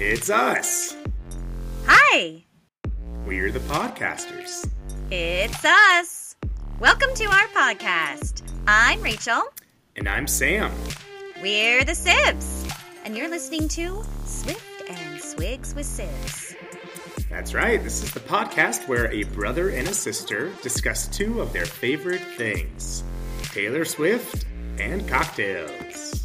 It's us. Hi, We're the podcasters. it's us. Welcome to our podcast. I'm Rachel. And I'm Sam. We're the Sibs. And you're listening to Swift and Swigs with Sibs. That's right, this is the podcast where a brother and a sister discuss two of their favorite things Taylor Swift and cocktails.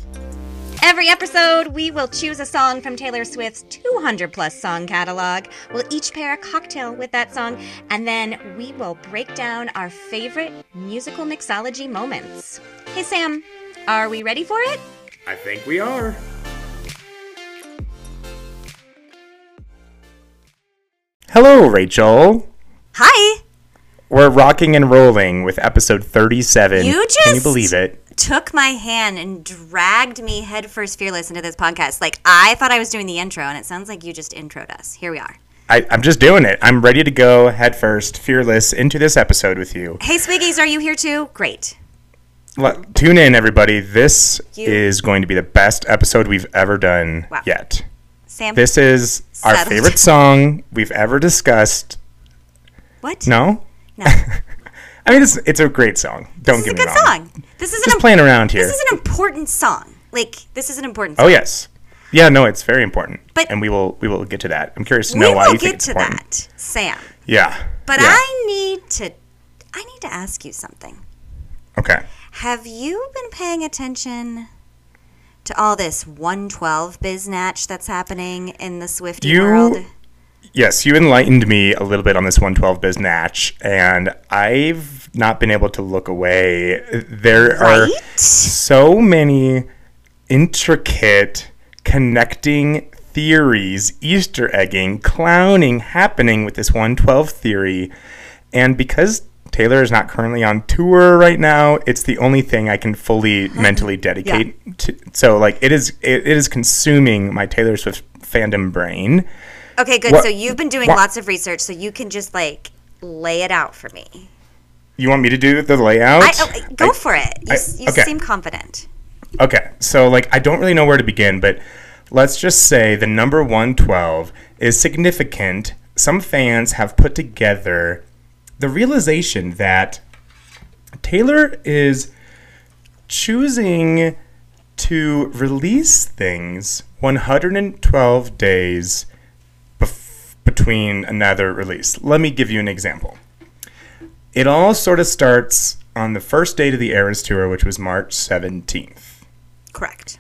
Every episode, we will choose a song from Taylor Swift's 200 plus song catalog. We'll each pair a cocktail with that song, and then we will break down our favorite musical mixology moments. Hey, Sam, are we ready for it? I think we are. Hello, Rachel. Hi! We're rocking and rolling with episode 37. You just. Can you believe it? Took my hand and dragged me headfirst fearless into this podcast. Like I thought I was doing the intro, and it sounds like you just introed us. Here we are. I, I'm just doing it. I'm ready to go head first, fearless, into this episode with you. Hey, Swiggies, are you here too? Great. L- tune in, everybody. This You- is going to be the best episode we've ever done Wow. yet. Sam. This is our favorite song we've ever discussed. what? No? No. I mean, it's, it's a great song. Don't This is a me good wrong. song. This is Just an playing around here. This is an important song. Like this is an important. oh yes, yeah. No, it's very important. But- and we will we will get to that. I'm curious to know why you think it's important. We will get to that, Sam. Yeah. But yeah. I need to. I need to ask you something. okay. Have you been paying attention to all this 112 biznatch that's happening in the Swifty You- world? Yes, you enlightened me a little bit on this 112 biz natch, and I've not been able to look away. There are so many intricate connecting theories, Easter egging, clowning happening with this 112 theory. And because Taylor is not currently on tour right now, it's the only thing I can fully mentally dedicate to. So, like, it is it, it is consuming my Taylor Swift fandom brain. Okay, good. What- so you've been doing what- lots of research, so you can just like lay it out for me. You want me to do the layout? I, oh, go I- for it. You, I- you okay. seem confident. Okay, so like I don't really know where to begin, but let's just say the number 112 is significant. Some fans have put together the realization that Taylor is choosing to release things 112 days between another release. Let me give you an example. It all sort of starts on the first date of the Eras tour, which was March 17th. Correct.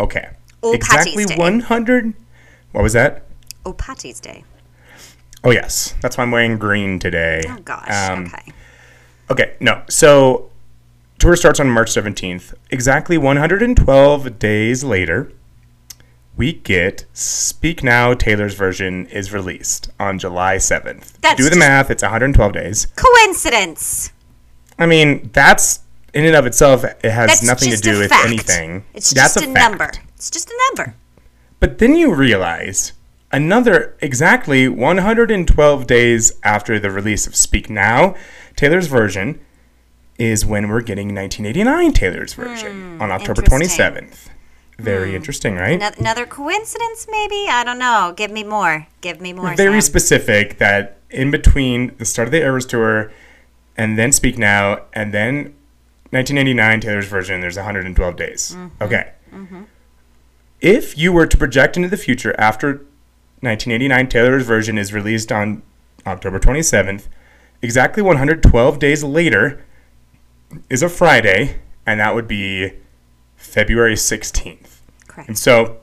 Okay. Oh, exactly Patty's Day. 100. What was that? Oh, Patty's Day. Oh, yes. That's why I'm wearing green today. Oh gosh. Um, okay. Okay, no. So, tour starts on March 17th. Exactly 112 days later, we get Speak Now Taylor's version is released on July 7th. That's Do the math, it's 112 days. Coincidence. I mean, that's in and of itself, it has that's nothing to do with fact. anything. It's that's just a, a number. It's just a number. But then you realize another exactly 112 days after the release of Speak Now, Taylor's version is when we're getting 1989 Taylor's version mm, on October 27th. Very hmm. interesting, right? Another, another, coincidence, maybe? I don't know. Give me more. Give me more. Very Sam. specific that in between the start of the Eras Tour and then Speak Now and then 1989 Taylor's version, there's 112 days. Mm-hmm. Okay. Mm-hmm. If you were to project into the future after 1989 Taylor's version is released on October 27th, exactly 112 days later is a Friday, and that would be February 16th. Correct. And so,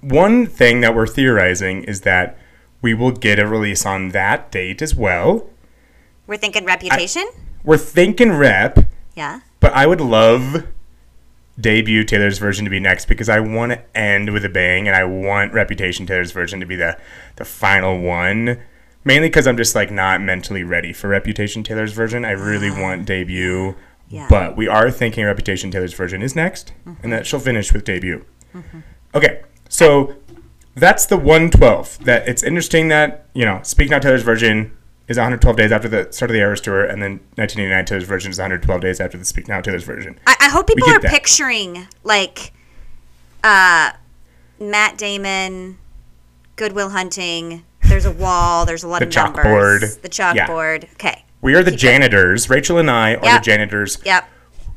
one thing that we're theorizing is that we will get a release on that date as well. We're thinking reputation? We're thinking rep, yeah. but I would love debut Taylor's version to be next because I want to end with a bang and I want Reputation Taylor's version to be the the final one. Mainly because I'm just like not mentally ready for Reputation Taylor's version. I really ah. want debut, Yeah. but we are thinking Reputation Taylor's version is next, and that she'll finish with debut. Okay, so that's the 112. That it's interesting that you know Speak Now Taylor's version is 112 days after the start of the Eras tour, and then 1989 Taylor's version is 112 days after the Speak Now Taylor's version. I, I hope people are that. picturing like uh, Matt Damon Good Will Hunting. There's a wall. There's a lot The of numbers. chalkboard. The Yeah. chalkboard. Okay. We are the janitors. Rachel and I are Yep. the janitors. Yep.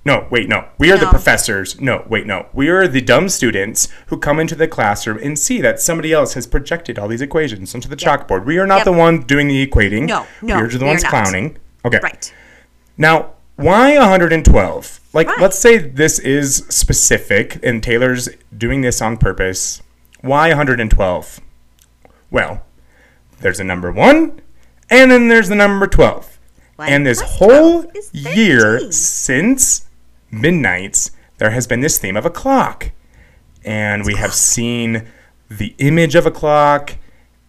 No, wait, no. We are the No. professors. No, wait, no. We are the dumb students who come into the classroom and see that somebody else has projected all these equations onto the chalkboard. We are not Yep. the ones doing the equating. No, no, We are the we are ones not. clowning. Okay. Right. Now, why 112? Like, Why? let's say this is specific and Taylor's doing this on purpose. Why 112? Well, there's a number one, and then there's the number 12. One and this whole year since midnights, there has been this theme of a clock. And we have seen the image of a clock,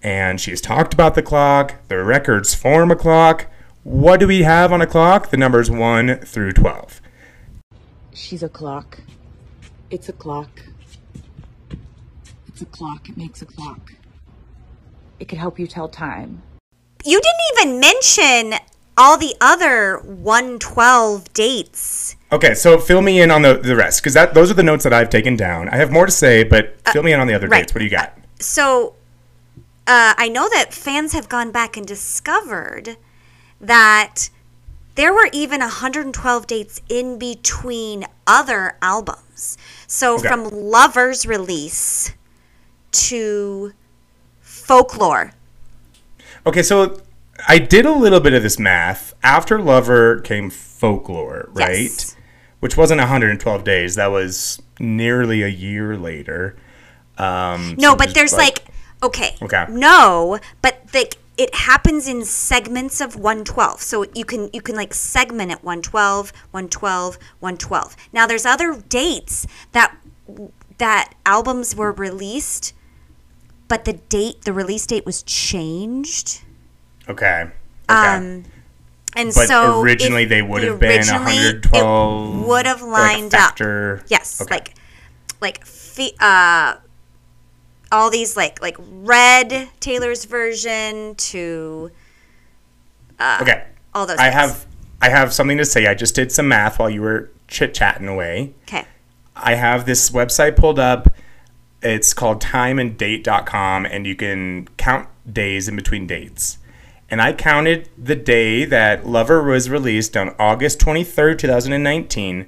and she has talked about the clock. The records form a clock. What do we have on a clock? The numbers 1 through 12. She's a clock. It's a clock. It's a clock. It makes a clock. It could help you tell time. You didn't even mention all the other 112 dates. Okay, so fill me in on the, the rest, because that those are the notes that I've taken down. I have more to say, but fill me in on the other right. dates. What do you got? So, uh, I know that fans have gone back and discovered that there were even 112 dates in between other albums. So, Okay. from Lover's release to Folklore. Okay, so I did a little bit of this math. After Lover came Folklore, right? Yes. Which wasn't 112 days. That was nearly a year later. Um, No, so but there's like, okay, Okay. no, but like it happens in segments of 112. So you can you can like segment it 112, 112, 112. Now there's other dates that that albums were released, but the date, the release date was changed. Okay. Okay. Um, and but so originally they would have been originally, 112. It would have like lined factor- up. Yes, Okay. like like fe- uh, all these like like red Taylor's version to okay. all those. I things. have I have something to say. I just did some math while you were chit chatting away. okay. I have this website pulled up. It's called timeanddate.com, and you can count days in between dates. And I counted the day that Lover was released on August 23rd, 2019.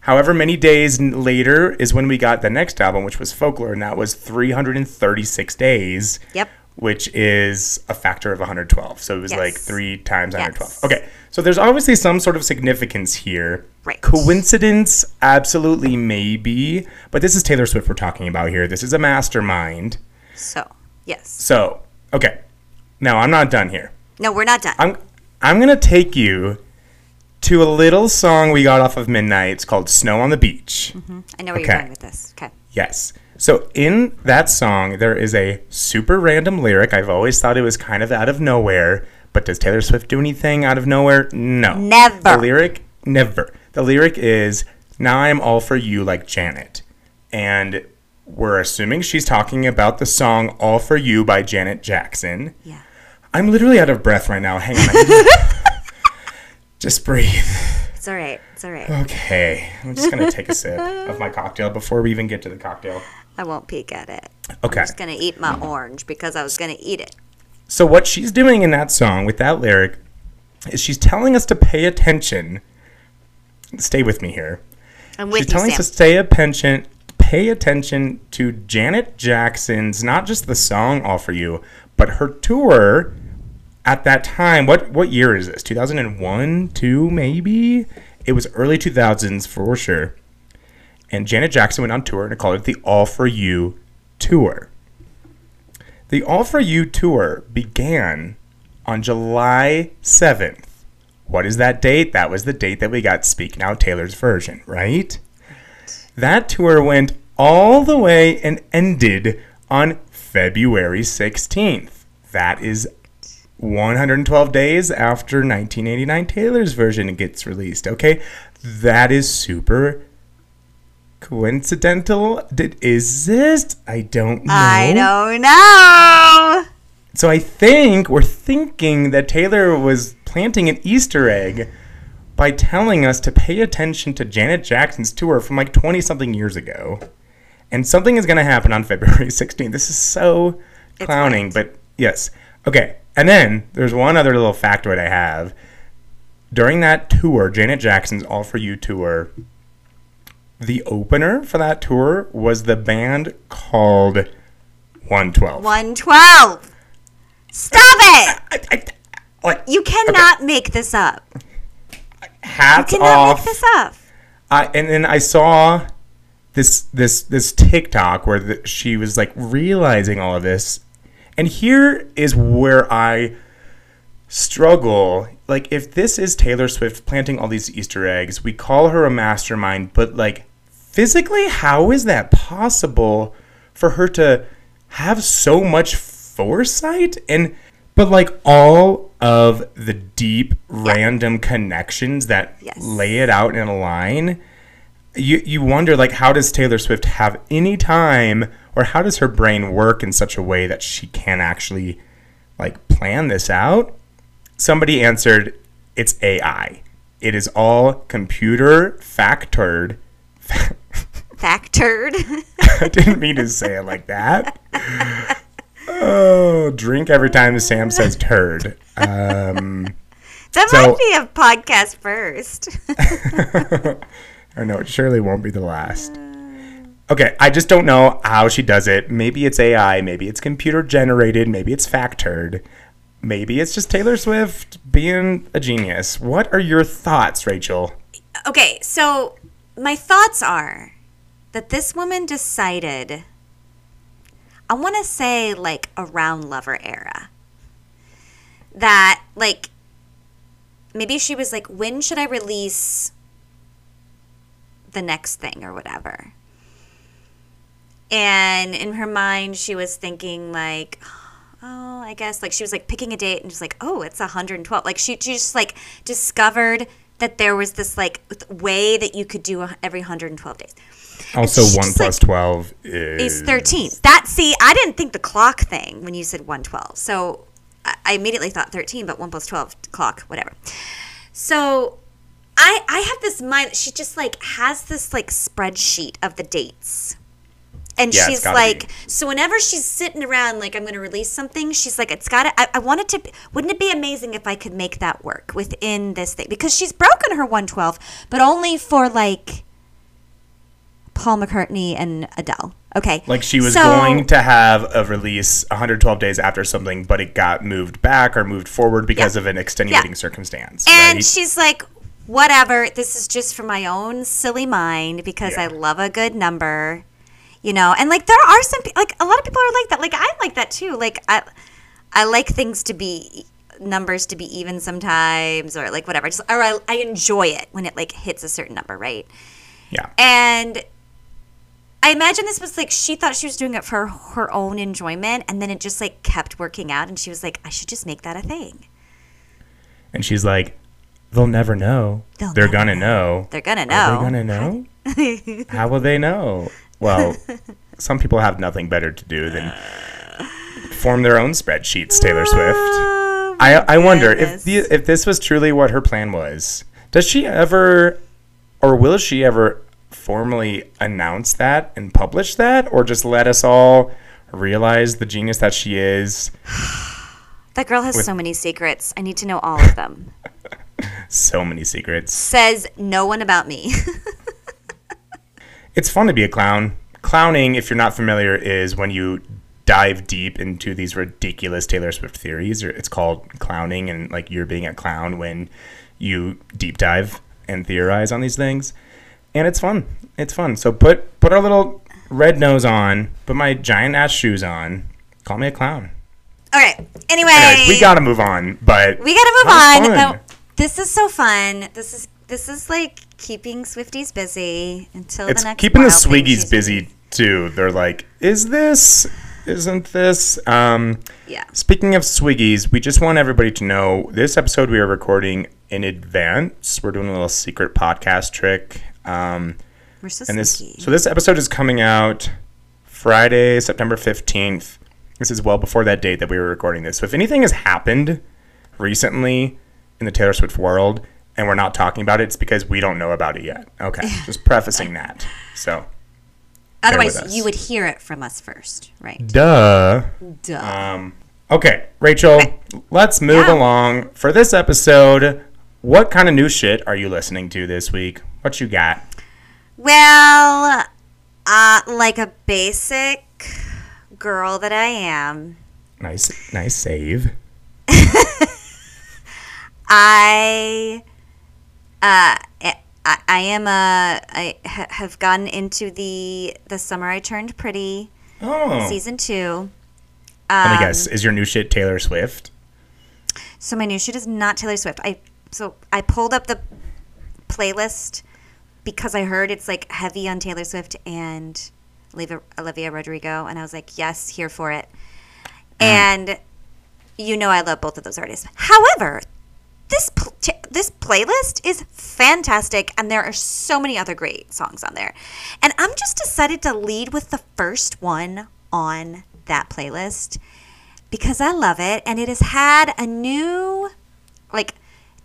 However, many days later is when we got the next album, which was Folklore, and that was 336 days. Yep. Which is a factor of 112. So it was like three times 112. Yes. Okay. So there's obviously some sort of significance here. Right. Coincidence? Absolutely, maybe. But this is Taylor Swift we're talking about here. This is a mastermind. So yes. So, okay. Now, I'm not done here. No, we're not done. I'm I'm going to take you to a little song we got off of Midnight. It's called Snow on the Beach. Mm-hmm. I know where okay. you're going with this. Okay. Yes. So in that song, there is a super random lyric. I've always thought it was kind of out of nowhere. But does Taylor Swift do anything out of nowhere? No. Never. The lyric, never. The lyric is, Now I'm all for you like Janet. And we're assuming she's talking about the song All for You by Janet Jackson. Yeah. I'm literally out of breath right now. Hang on. Just breathe. It's all right. It's all right. Okay. I'm just going to take a sip of my cocktail before we even get to the cocktail. I won't peek at it. Okay. I'm just gonna eat my orange because I was gonna eat it. So what she's doing in that song with that lyric is she's telling us to pay attention. Stay with me here. I'm with she's you, telling Sam. us to stay attention, pay attention to Janet Jackson's not just the song "All for You," but her tour at that time. What what year is this? Two thousand and one, two, maybe. It was early two thousands for sure. And Janet Jackson went on tour and called it the All for You tour. The All For You tour began on July 7th. What is that date? That was the date that we got Speak Now Taylor's version, right? That tour went all the way and ended on February 16th. That is 112 days after 1989 Taylor's version gets released, okay? That is super coincidental. Did is this? I don't know. I don't know. So I think we're thinking that Taylor was planting an Easter egg by telling us to pay attention to Janet Jackson's tour from like 20 something years ago. And something is going to happen on February 16th. This is so clowning, but yes. Okay. And then there's one other little factoid I have. During that tour, Janet Jackson's All For You tour, the opener for that tour was the band called 112. 112. Stop it! I, I, like, You cannot make this up. Hats You cannot off. make this up. I, and then I saw this this this TikTok where the, she was like realizing all of this, and here is where I struggle. Like, if this is Taylor Swift planting all these Easter eggs, we call her a mastermind, but like physically, how is that possible for her to have so much foresight and but like all of the deep random connections that Yes. lay it out in a line you you wonder like how does Taylor Swift have any time or how does her brain work in such a way that she can actually like plan this out? Somebody answered it's AI. It is all computer factored. Factored. I didn't mean to say it like that. Oh, drink every time Sam says turd. Um, that So- might be a podcast first. I know it surely won't be the last. Okay, I just don't know how she does it. Maybe it's AI, maybe it's computer generated, maybe it's factored, maybe it's just Taylor Swift being a genius. What are your thoughts, Rachel? okay, so my thoughts are that this woman decided, I want to say like around Lover era, that like maybe she was like, when should I release the next thing or whatever? And in her mind, she was thinking like, oh, I guess like she was like picking a date and just like, oh, it's 112. Like she, she just like discovered that there was this like way that you could do every 112 days. Also, 1 plus like, 12 is. Is 13. That see, I didn't think the clock thing when you said 112. So I, immediately thought 13, but 1 plus 12 clock, whatever. So I I have this mind she just like has this like spreadsheet of the dates. And Yeah, it's like, be. so whenever she's sitting around, like, I'm going to release something, she's like, it's got to, I, I want it to, be, wouldn't it be amazing if I could make that work within this thing? Because she's broken her 112, but only for like Paul McCartney and Adele. Okay. Like she was So- going to have a release 112 days after something, but it got moved back or moved forward because Yeah. of an extenuating Yeah. circumstance. And right? she's like, whatever, this is just for my own silly mind because Yeah. I love a good number. You know, and like there are some like a lot of people are like that. Like I like that too. Like I I like things to be numbers to be even sometimes or like whatever. Just or I, I enjoy it when it like hits a certain number, right? yeah. And I imagine this was like she thought she was doing it for her own enjoyment and then it just like kept working out and she was like I should just make that a thing. And she's like, they'll never know. They'll They're never gonna know. They're Are know. they gonna know? How will they know? Well, some people have nothing better to do than form their own spreadsheets. Taylor Swift. Oh, I I wonder if the if this was truly what her plan was. Does she ever, or will she ever, formally announce that and publish that, or just let us all realize the genius that she is? That girl has so many secrets. I need to know all of them. So many secrets. Says no one about me. it's fun to be a clown. Clowning, if you're not familiar, is when you dive deep into these ridiculous Taylor Swift theories. It's called clowning, and like you're being a clown when you deep dive and theorize on these things. And it's fun. It's fun. So put put our little red nose on, put my giant ass shoes on. Call me a clown. All right. Anyway, Anyways, we gotta move on. But we gotta move on. was fun. No, this is so fun. This is this is like keeping Swifties busy until it's the next. It's keeping the Swiggies busy too. They're like, is this? Isn't this? Um, Yeah. Speaking of Swiggies, we just want everybody to know this episode we are recording in advance. We're doing a little secret podcast trick. Um, We're so and this, sneaky. so this episode is coming out Friday, September fifteenth. This is well before that date that we were recording this. So if anything has happened recently in the Taylor Swift world and we're not talking about it, it's because we don't know about it yet. Okay, just prefacing that. So Otherwise, you would hear it from us first, right? Duh. Duh. Um, okay, Rachel, let's move Yeah. along. For this episode, what kind of new shit are you listening to this week? What you got? well, uh, like a basic girl that I am, Nice, nice save. I, uh, I, I am a, I ha- have gotten into the the summer I turned pretty Oh, season two. let me Um, guess. Is your new shit Taylor Swift? So my new shit is not Taylor Swift. I so I pulled up the playlist because I heard it's like heavy on Taylor Swift and Olivia, Olivia Rodrigo, and I was like, yes, here for it. And you know I love both of those artists. However, this pl- ch- this playlist is fantastic, and there are so many other great songs on there. And I'm just decided to lead with the first one on that playlist because I love it, and it has had a new like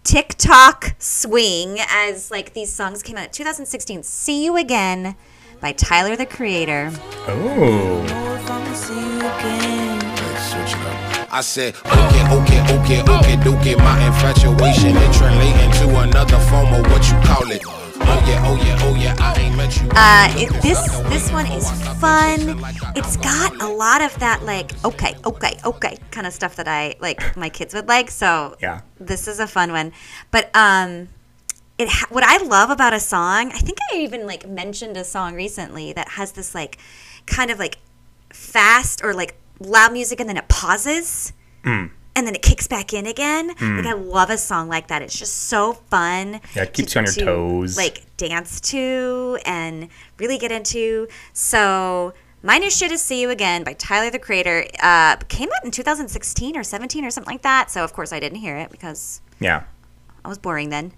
TikTok swing as like these songs came out in 2016. "See You Again" by Tyler the Creator. Oh, Switch it up. I said, okay, okay, okay, okay, dokey. My infatuation it translating to another form of what you call it. Oh yeah, oh yeah, oh yeah. I ain't met you. Uh, it, this this one is fun. It's got a lot of that like okay, okay, okay kind of stuff that I like my kids would like. So Yeah. this is a fun one. But um, it ha- what I love about a song, I think I even like mentioned a song recently that has this like kind of like fast or like loud music and then it pauses. And then it kicks back in again. Like I love a song like that. It's just so fun. Yeah, it keeps you on your toes. Like dance to and really get into. So my new shit is "See You Again" by Tyler the Creator. Uh, came out in 2016 or 17 or something like that. So of course I didn't hear it because yeah. I was boring then.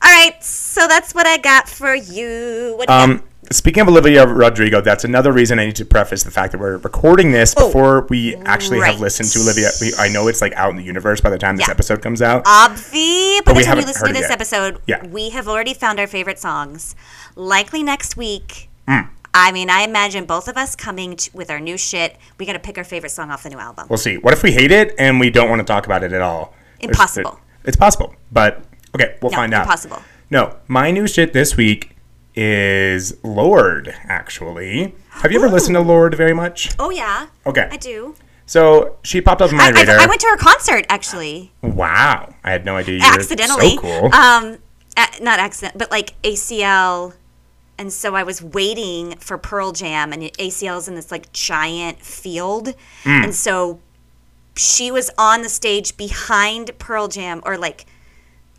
All right, so that's what I got for you. What Um, speaking of Olivia Rodrigo, that's another reason I need to preface the fact that we're recording this Oh, before we actually have listened to Olivia. We, I know it's like out in the universe by the time this Yeah. episode comes out. Obvi, by we the time you listen to this yet. episode, Yeah. we have already found our favorite songs. Likely next week. Hmm. I mean, I imagine both of us coming t- with our new shit. We got to pick our favorite song off the new album. We'll see. What if we hate it and we don't want to talk about it at all? Impossible. It's possible, but okay, we'll No, find out. impossible. No, my new shit this week is Lorde. Actually, have you ever listened to Lorde very much? Oh yeah. Okay. I do. So she popped up on my I, radar. I, I went to her concert actually, wow, I had no idea you accidentally. so cool. Um, not accident, but like ACL. And so I was waiting for Pearl Jam, and ACL's in this like giant field, Hmm. and so she was on the stage behind Pearl Jam, or like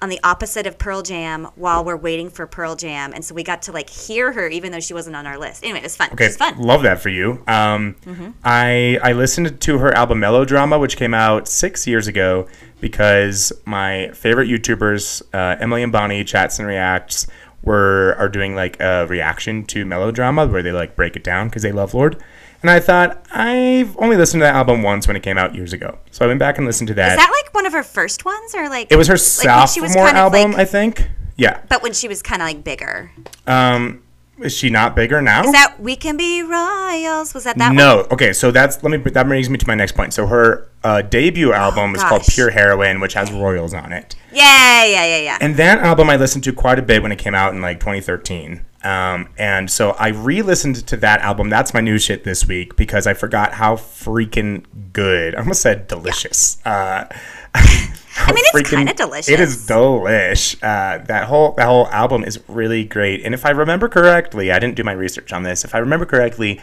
on the opposite of Pearl Jam, while we're waiting for Pearl Jam, and so we got to like hear her, even though she wasn't on our list. Anyway, it was fun. Okay, It was fun. love that for you. Um, Mm-hmm. I I listened to her album Melodrama, which came out six years ago, because my favorite YouTubers, uh, Emily and Bonnie, Chats and Reacts, were are doing like a reaction to Melodrama where they like break it down because they love Lorde. And I thought I've only listened to that album once when it came out years ago, so I went back and listened to that. Is that like one of her first ones, or like it was her like was sophomore of, album, like- I think. Yeah. but when she was kind of like bigger? Um, is she not bigger now? Is that "We Can Be Royals"? Was that that one? no. Okay, so that's let me that brings me to my next point. So her uh, debut album is called. Pure Heroin, which has Royals on it, Yeah, yeah, yeah, yeah. and that album I listened to quite a bit when it came out in like 2013. Um, and so I re-listened to that album. That's my new shit this week because I forgot how freaking good. I almost said delicious. Uh, I mean, it's kinda delicious. It is delish. Uh, that whole that whole album is really great. And if I remember correctly, I didn't do my research on this. If I remember correctly,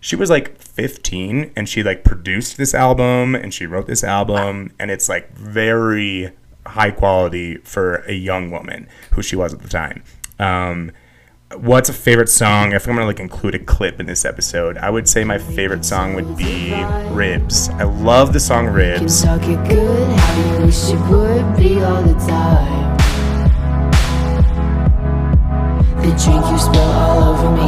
she was like 15 and she like produced this album and she wrote this album and it's like very high quality for a young woman who she was at the time. Um, what's a favorite song? If I'm gonna like include a clip in this episode, I would say my favorite song would be Ribs. I love the song Ribs. Talk it good, how you wish it would be all the drink you spill all over me,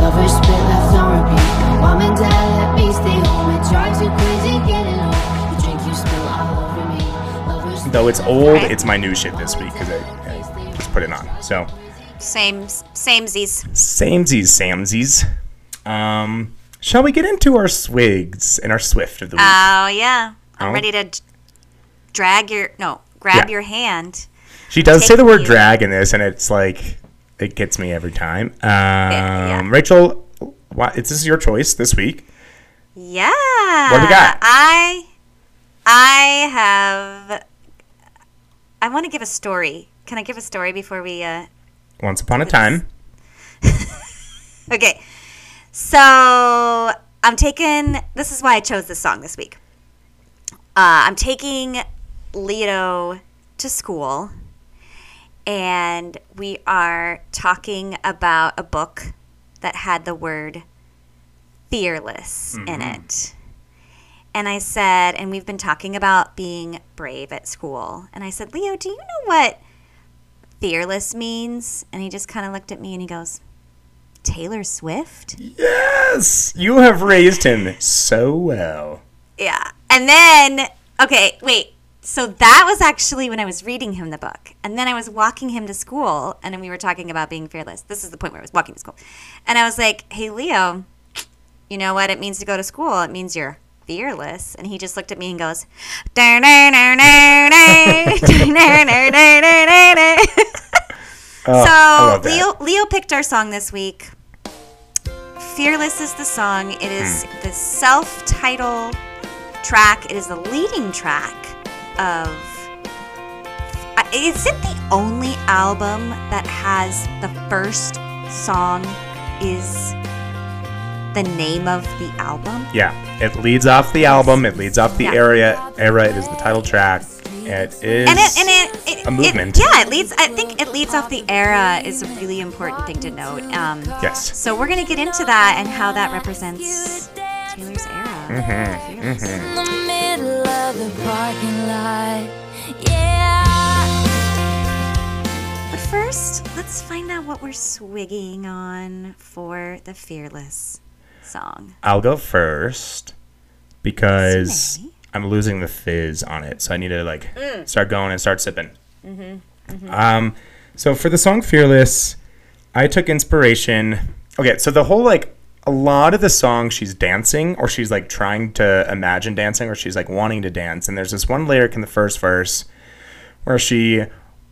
lovers spit left on repeat. Mom and dad let me stay home, it drives you crazy getting home. The drink you spill all over me. Though it's old, it's my new shit this week because I, I just put it on. So Same, same Z's. samesies, samesies. Um, shall we get into our swigs and our swift of the week? Oh yeah, I'm Oh. ready to d- drag your no, grab Yeah. your hand. she does say the word you. drag in this, and it's like it gets me every time. Um, yeah. Rachel, why, it's this is your choice this week. Yeah. What do we got? I I have I want to give a story. Can I give a story before we uh Once upon a time. Okay. So, I'm taking this is why I chose this song this week. Uh, I'm taking Leo to school and we are talking about a book that had the word fearless in it. And I said, and we've been talking about being brave at school. And I said, Leo, do you know what fearless means? And he just kind of looked at me and he goes, Taylor Swift? Yes, you have raised him so well. Yeah. And then, okay, wait. So that was actually when I was reading him the book. And then I was walking him to school and then we were talking about being fearless. This is the point where I was walking to school. And I was like, hey, Leo, you know what it means to go to school? It means you're fearless. And he just looked at me and goes, Oh, So. Leo Leo picked our song this week. Fearless is the song. It is Hmm. the self-title track. It is the leading track of. Uh, Is it the only album that has the first song is the name of the album? Yeah, it leads off the album. It leads off the Yeah. area. Era. It is the title track. It is. and it and it, it a movement. It, yeah, it leads. I think it leads off the era is a really important thing to note. Um, yes. So we're gonna get into that and how that represents Taylor's era. Mm-hmm, Fearless. In the middle of the parking lot. Yeah. But first, let's find out what we're swigging on for the Fearless song. I'll go first because Cincinnati. I'm losing the fizz on it, so I need to like Mm. start going and start sipping. Mm-hmm, Um, so for the song "Fearless," I took inspiration. Okay, so the whole like a lot of the song she's dancing or she's like trying to imagine dancing or she's like wanting to dance, and there's this one lyric in the first verse where she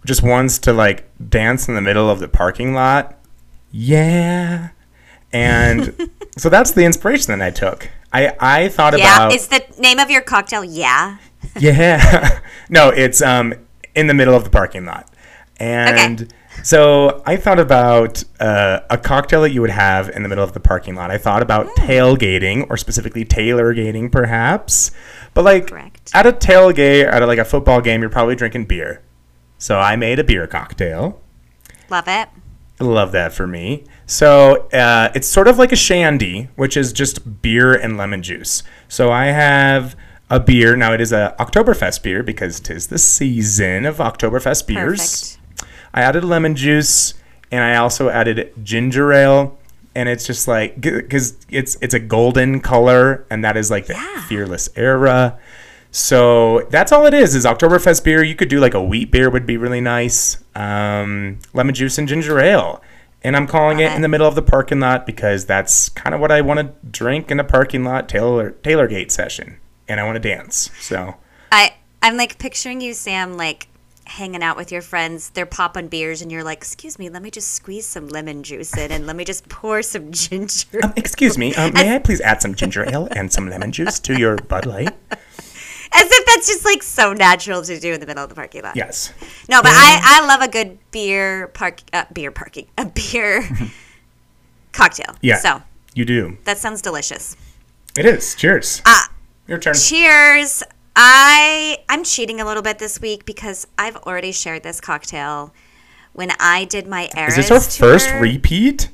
just wants to like dance in the middle of the parking lot. Yeah. And so that's the inspiration that I took. I, I thought Yeah, about Yeah, is the name of your cocktail? Yeah. yeah. no, it's um in the middle of the parking lot. And so I thought about uh, a cocktail that you would have in the middle of the parking lot. I thought about Hmm. tailgating or specifically tailor-gating perhaps. But like Correct. at a tailgate at a, like a football game you're probably drinking beer. So I made a beer cocktail. Love it. Love that for me. So uh, it's sort of like a shandy, which is just beer and lemon juice. So I have a beer. Now it is a Oktoberfest beer because tis the season of Oktoberfest beers. Perfect. I added lemon juice and I also added ginger ale. And it's just like because it's it's a golden color, and that is like the Yeah. fearless era. So that's all it is. Is Oktoberfest beer. You could do like a wheat beer would be really nice. Um, lemon juice and ginger ale. And I'm calling it in the middle of the parking lot because that's kind of what I want to drink in a parking lot Taylor Taylorgate session, and I want to dance. So I I'm like picturing you, Sam, like hanging out with your friends. They're popping beers, and you're like, "Excuse me, let me just squeeze some lemon juice in, and let me just pour some ginger." um, excuse me, um, may I please add some ginger ale and some lemon juice to your Bud Light? As if that's just like so natural to do in the middle of the parking lot. Yes. No, but I, I love a good beer park uh, beer parking a beer cocktail. Yeah. So You do. that sounds delicious. It is. Cheers. Ah. Your turn. Cheers. I I'm cheating a little bit this week because I've already shared this cocktail when I did my Eras Is this our first repeat?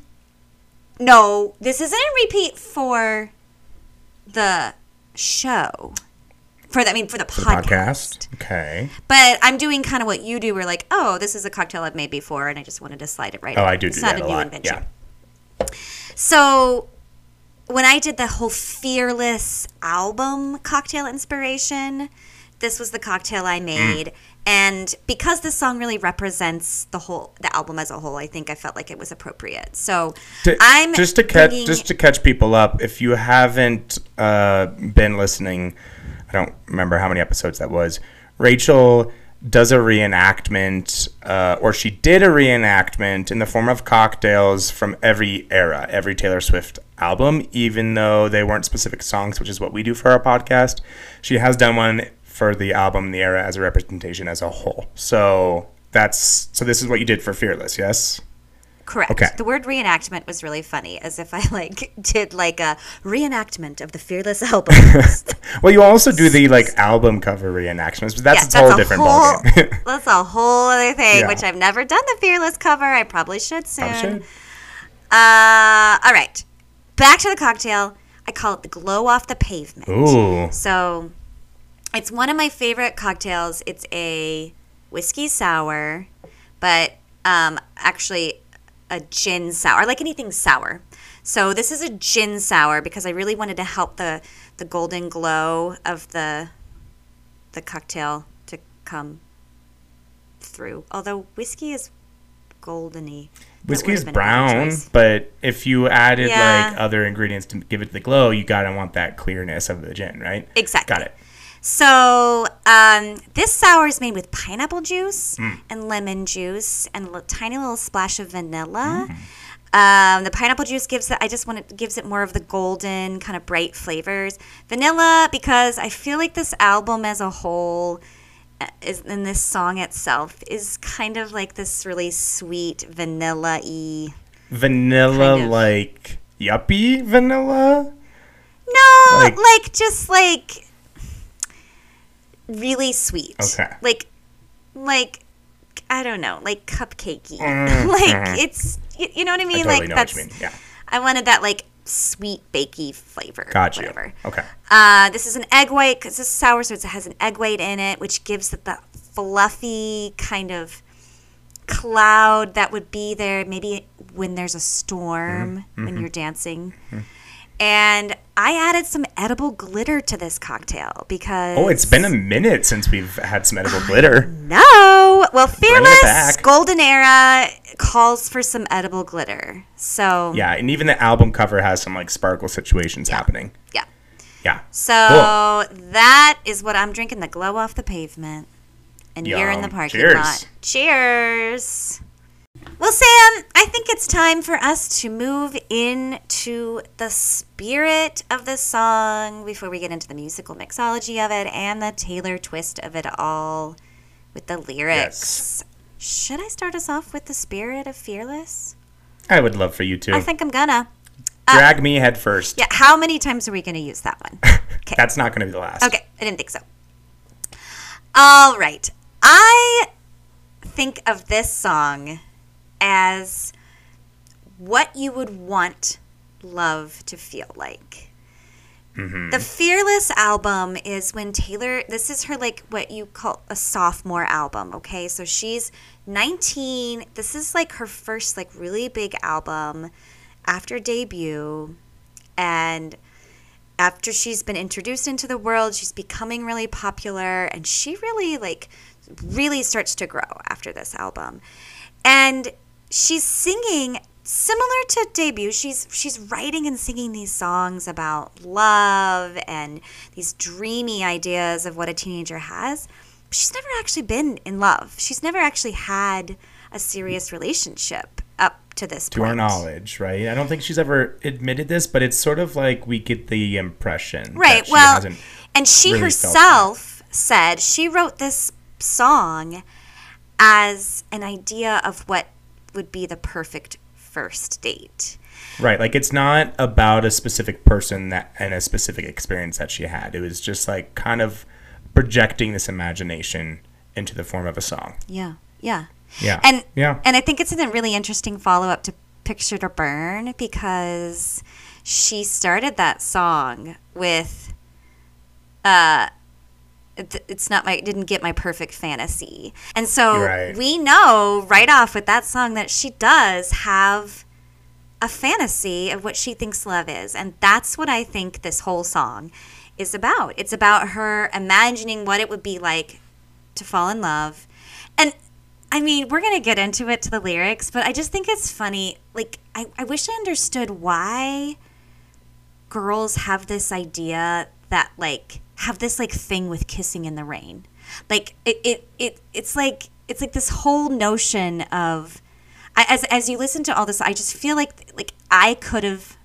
No, this isn't a repeat for the show. For the, I mean, for the The podcast. podcast. Okay. But I'm doing kind of what you do. Where like, oh, this is a cocktail I've made before, and I just wanted to slide it right. Oh, in. I do It's do not that a a new lot. invention. Yeah. So when I did the whole Fearless album cocktail inspiration, this was the cocktail I made. And because this song really represents the whole the album as a whole, I think I felt like it was appropriate. So To- I'm just to catch just to catch people up. If you haven't uh, been listening, I don't remember how many episodes that was. Rachel does a reenactment, uh, or she did a reenactment in the form of cocktails from every era, every Taylor Swift album, even though they weren't specific songs, which is what we do for our podcast. She has done one for the album, the era, as a representation as a whole. So that's so. This is what you did for Fearless, yes. Correct. Okay. The word reenactment was really funny, as if I like did like a reenactment of the Fearless album. Well, you also do the like album cover reenactments, but that's a whole different whole- ballgame. that's a whole other thing, Yeah. which I've never done the Fearless cover. I probably should soon. Probably should. Uh, all right. Back to the cocktail. I call it the glow off the pavement. Ooh, So it's one of my favorite cocktails. It's a whiskey sour, but um, actually a gin sour, like anything sour. So this is a gin sour because I really wanted to help the the golden glow of the the cocktail to come through. Although whiskey is goldeny. Whiskey is been a better brown, but if you added Yeah. like other ingredients to give it the glow, you gotta want that clearness of the gin, right? Exactly. Got it. So um, this sour is made with pineapple juice Mm. and lemon juice and a tiny little splash of vanilla. Mm. Um, the pineapple juice gives it. I just want it gives it more of the golden kind of bright flavors. Vanilla because I feel like this album as a whole uh, is and this song itself is kind of like this really sweet vanilla y. Vanilla, Kind of. like yuppie vanilla. No, Like- like, just like really sweet. Okay. Like like I don't know, like cupcakey. Mm, like mhm. it's you, you know what I I mean? totally like that's what you mean. Yeah, I wanted that like sweet bakey flavor. got you. Whatever. Okay. Uh, this is an egg white because it's sour, so it has an egg white in it, which gives it that fluffy kind of cloud that would be there maybe when there's a storm Mm-hmm. when you're dancing. And I added some edible glitter to this cocktail because Oh, it's been a minute since we've had some edible glitter. no. Well, Fearless. Golden Era calls for some edible glitter. So Yeah, and even the album cover has some like sparkle situations happening. yeah. Yeah. So Cool. that is what I'm drinking the glow off the pavement. And you're in the parking Cheers. lot. Cheers. Sam, I think it's time for us to move into the spirit of the song before we get into the musical mixology of it and the Taylor twist of it all with the lyrics. Should I start us off with the spirit of Fearless? I would love for you to I think I'm gonna. Uh, drag me head first. Yeah, how many times are we gonna use that one? Okay. That's not going to be the last. Okay, I didn't think so. All right. I think of this song as what you would want love to feel like. Mm-hmm. The Fearless album is when Taylor, this is her like what you call a sophomore album, okay? So she's 19. This is like her first like really big album after debut. And after she's been introduced into the world, she's becoming really popular and she really like really starts to grow after this album. And she's singing similar to debut. She's she's writing and singing these songs about love and these dreamy ideas of what a teenager has. But she's never actually been in love. She's never actually had a serious relationship up to this To point. our knowledge, right? I don't think she's ever admitted this, but it's sort of like we get the impression. that Right. she Well, hasn't and she really herself said she wrote this song as an idea of what would be the perfect first date. Right, like it's not about a specific person that and a specific experience that she had. It was just like kind of projecting this imagination into the form of a song. Yeah. Yeah. Yeah. And yeah. and I think it's a really interesting follow up to Picture to Burn because she started that song with uh it's not my didn't get my perfect fantasy. And so Right. we know right off with that song that she does have a fantasy of what she thinks love is. And that's what I think this whole song is about. It's about her imagining what it would be like to fall in love. And I mean, we're going to get into it to the lyrics, but I just think it's funny. Like, I, I wish I understood why girls have this idea that, like, have this, like, thing with kissing in the rain. Like, it, it, it it's like, it's like this whole notion of, I, as, as you listen to all this, I just feel like, like, I could have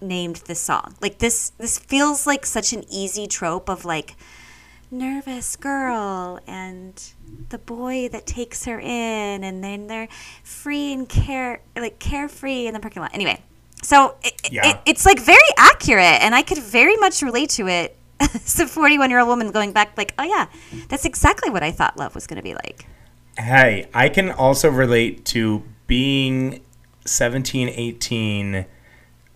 named this song. Like, this, this feels like such an easy trope of, like, nervous girl and the boy that takes her in and then they're free and care like carefree in the parking lot anyway so it, Yeah. it, it's like very accurate and i could very much relate to it a 41 year old woman going back like oh yeah that's exactly what i thought love was going to be like Hey, I can also relate to being 17, 18.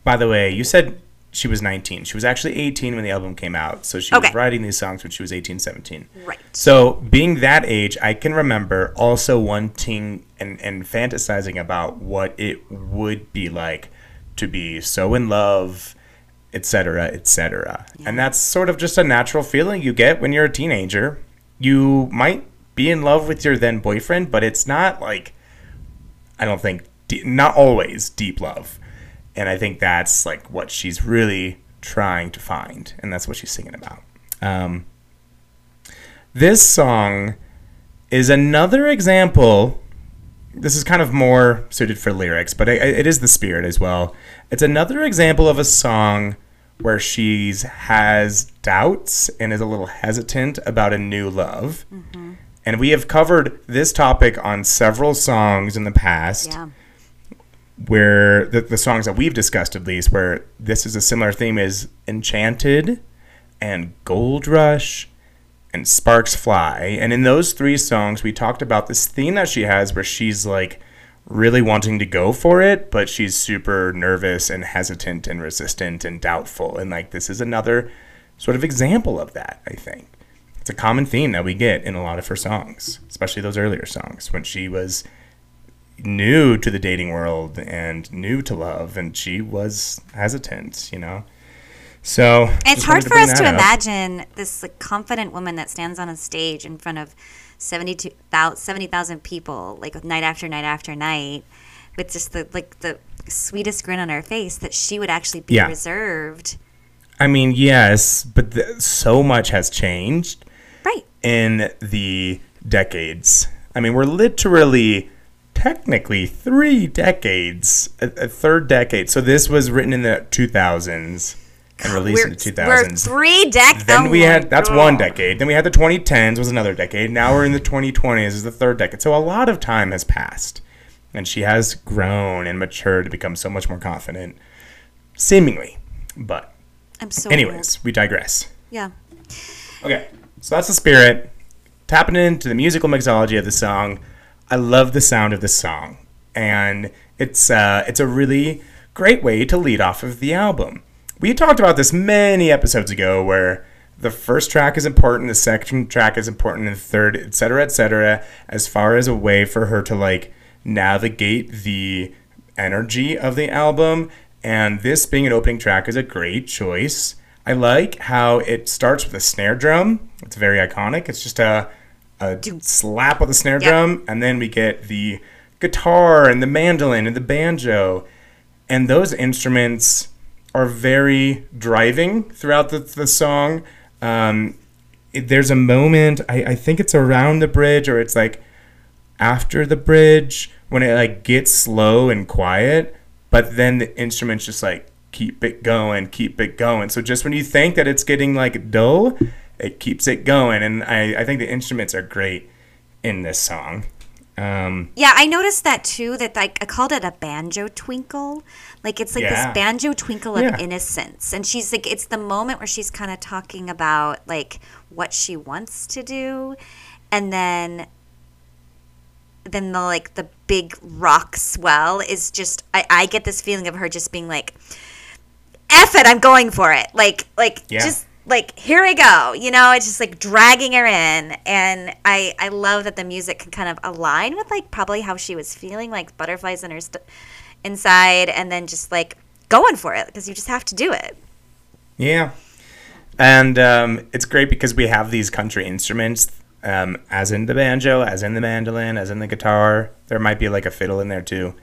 By the way, you said she was 19. She was actually 18 when the album came out. So she Okay. was writing these songs when she was 18, 17. right So, being that age, I can remember also wanting and, and fantasizing about what it would be like to be so in love, etc., etc. And that's sort of just a natural feeling you get when you're a teenager. You might be in love with your then boyfriend, but it's not like, I don't think, not always deep love. And I think that's like what she's really trying to find. And that's what she's singing about. Um, this song is another example. This is kind of more suited for lyrics, but it, it is the spirit as well. It's another example of a song where she's has doubts and is a little hesitant about a new love. Mm-hmm. And we have covered this topic on several songs in the past yeah where the, the songs that we've discussed at least where this is a similar theme is enchanted and gold rush and sparks fly. And in those three songs we talked about this theme that she has where she's like really wanting to go for it but she's super nervous and hesitant and resistant and doubtful. And like this is another sort of example of that i think. It's a common theme that we get in a lot of her songs especially those earlier songs when she was new to the dating world and new to love and she was hesitant you know so It's hard for us to up. imagine this like, confident woman that stands on a stage in front of 72,000 70,000 people, like night after night after night, with just the like the sweetest grin on her face that she would actually be Yeah. reserved. i mean yes but th- so much has changed Right. in the decades i mean we're literally technically three decades a, a third decade so this was written in the 2000s and released in the 2000s. We're 2000s three decades. Then we had that's one decade. Then we had the 2010s was another decade. Now we're in the 2020s is the third decade. So a lot of time has passed, and she has grown and matured to become so much more confident, seemingly. But I'm so. anyways, we digress. Yeah. Okay, so that's the spirit. Tapping into the musical mixology of the song. I love the sound of the song, and it's uh, it's a really great way to lead off of the album. We talked about this many episodes ago, where the first track is important, the second track is important, and the third, etc., etc., as far as a way for her to like navigate the energy of the album. And this being an opening track is a great choice. I like how it starts with a snare drum. It's very iconic. It's just a, a slap of the snare drum, and then we get the guitar and the mandolin and the banjo. And those instruments are very driving throughout the, the song. Um, it- there's a moment, I, I think it's around the bridge, or it's like after the bridge when it like gets slow and quiet but then the instruments just like keep it going keep it going. So just when you think that it's getting like dull it keeps it going. And i, I think the instruments are great in this song um, Yeah, I noticed that too. That like I called it a banjo twinkle. Like it's like Yeah. this banjo twinkle of Yeah. innocence, and she's like, it's the moment where she's kind of talking about like what she wants to do, and then then the like the big rock swell is just I, I get this feeling of her just being like F it, I'm going for it. Like like Yeah. just like here we go. You know, it's just like dragging her in and I I love that the music can kind of align with like probably how she was feeling like butterflies in her st- inside and then just like going for it because you just have to do it. Yeah. And um, it's great because we have these country instruments um, as in the banjo, as in the mandolin, as in the guitar. There might be like a fiddle in there too,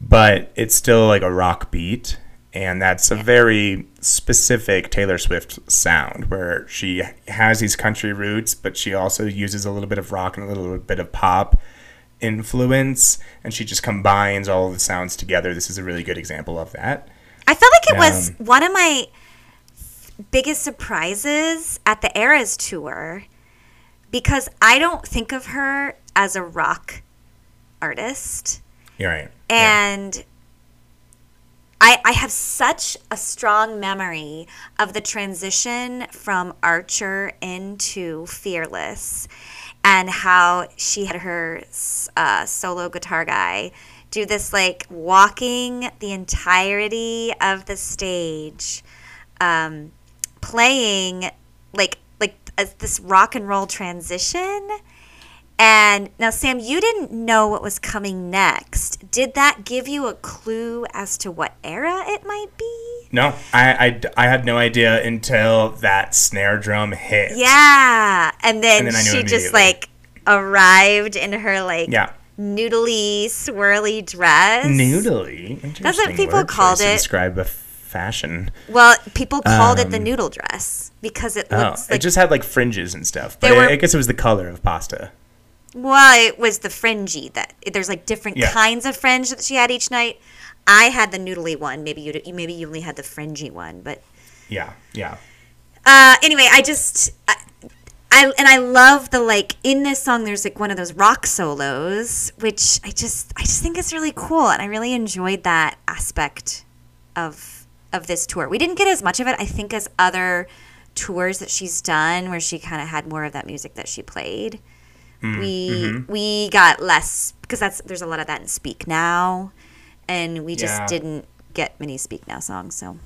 but it's still like a rock beat, and that's a very specific Taylor Swift sound where she has these country roots, but she also uses a little bit of rock and a little bit of pop influence, and she just combines all of the sounds together. This is a really good example of that. I felt like it was Um, one of my biggest surprises at the Eras tour because I don't think of her as a rock artist. You're right. Yeah. I, I have such a strong memory of the transition from Archer into Fearless and how she had her uh, solo guitar guy do this like walking the entirety of the stage, um, playing like like this rock and roll transition. And now, Sam, you didn't know what was coming next. Did that give you a clue as to what era it might be? No, I, I, I had no idea until that snare drum hit. Yeah. And then, And then she just like arrived in her like Yeah. noodly, swirly dress. Noodly. Interesting people word called it- describe a fashion. Well, people called it the Um, noodle dress because it Oh, looks it just had like fringes and stuff. But I- were- I guess it was the color of pasta. Well, it was the fringy that there's like different Yeah. kinds of fringe that she had each night. I had the noodly one. Maybe you maybe you only had the fringy one, but Yeah, yeah. uh, anyway, I just I, I and I love the like in this song. There's like one of those rock solos, which I just I just think is really cool, and I really enjoyed that aspect of of this tour. We didn't get as much of it, I think, as other tours that she's done, where she kind of had more of that music that she played. Mm, we mm-hmm. we got less because that's there's a lot of that in Speak Now, and we just Yeah. didn't get many Speak Now songs. So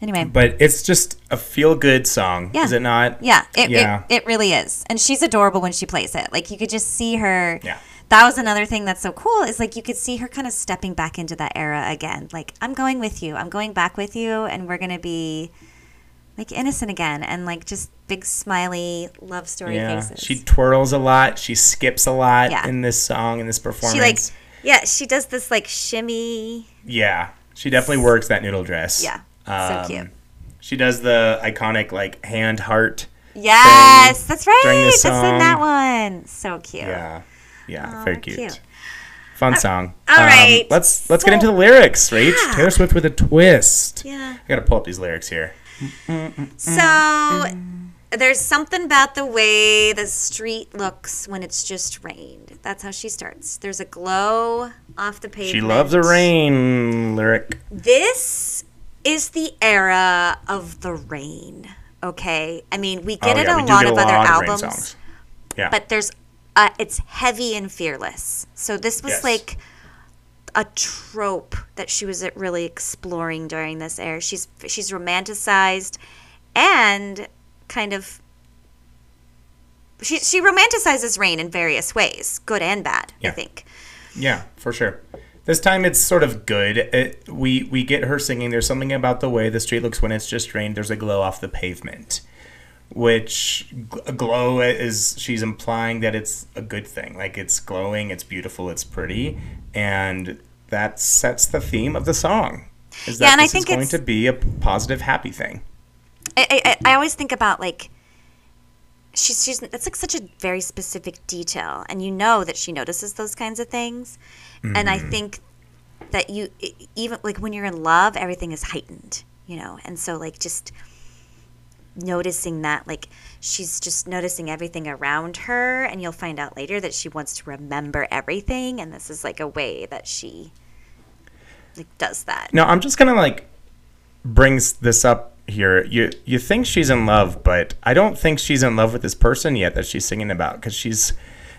anyway, But it's just a feel good song, Yeah. is it not? Yeah, it, Yeah. It, it really is. And she's adorable when she plays it. Like you could just see her. Yeah. That was another thing that's so cool is like you could see her kind of stepping back into that era again. Like I'm going with you. I'm going back with you and we're going to be like innocent again and like just big smiley love story Yeah. faces. She twirls a lot. She skips a lot Yeah. in this song, in this performance. she like yeah, she does this like shimmy. Yeah, she definitely works that noodle dress. Yeah, so Um, cute. She does the iconic like hand heart. Yes, that's right. during That's this in that one. So cute. Yeah, yeah, Aw, very cute. cute. Fun song. all right, let's let's so- get into the lyrics. Right, Yeah. Taylor Swift with a twist. Yeah. I gotta pull up these lyrics here. So there's something about the way the street looks when it's just rained. That's how she starts. There's a glow off the pavement. She loves the rain. Lyric. This is the era of the rain. Okay, I mean we get oh it yeah, a lot get of a other lot of rain albums, songs. Yeah, but there's uh, it's heavy and fearless. So this was Yes. like a trope that she was uh, really exploring during this era. She's she's romanticized and kind of she she romanticizes rain in various ways, good and bad. I think. Yeah, for sure. This time it's sort of good. It, we we get her singing. There's something about the way the street looks when it's just rained. There's a glow off the pavement, which glow is she's implying that it's a good thing. Like it's glowing, it's beautiful, it's pretty, and that sets the theme of the song. Is that Yeah, and I think is going it's- to be a positive, happy thing. I, I, I always think about like she's she's that's like such a very specific detail and you know that she notices those kinds of things and i mm-hmm. think that you even like when you're in love everything is heightened you know and so like just noticing that like she's just noticing everything around her and you'll find out later that she wants to remember everything and this is like a way that she like does that No, I'm just gonna like brings this up here. You you think she's in love, but I don't think she's in love with this person yet that she's singing about because she's.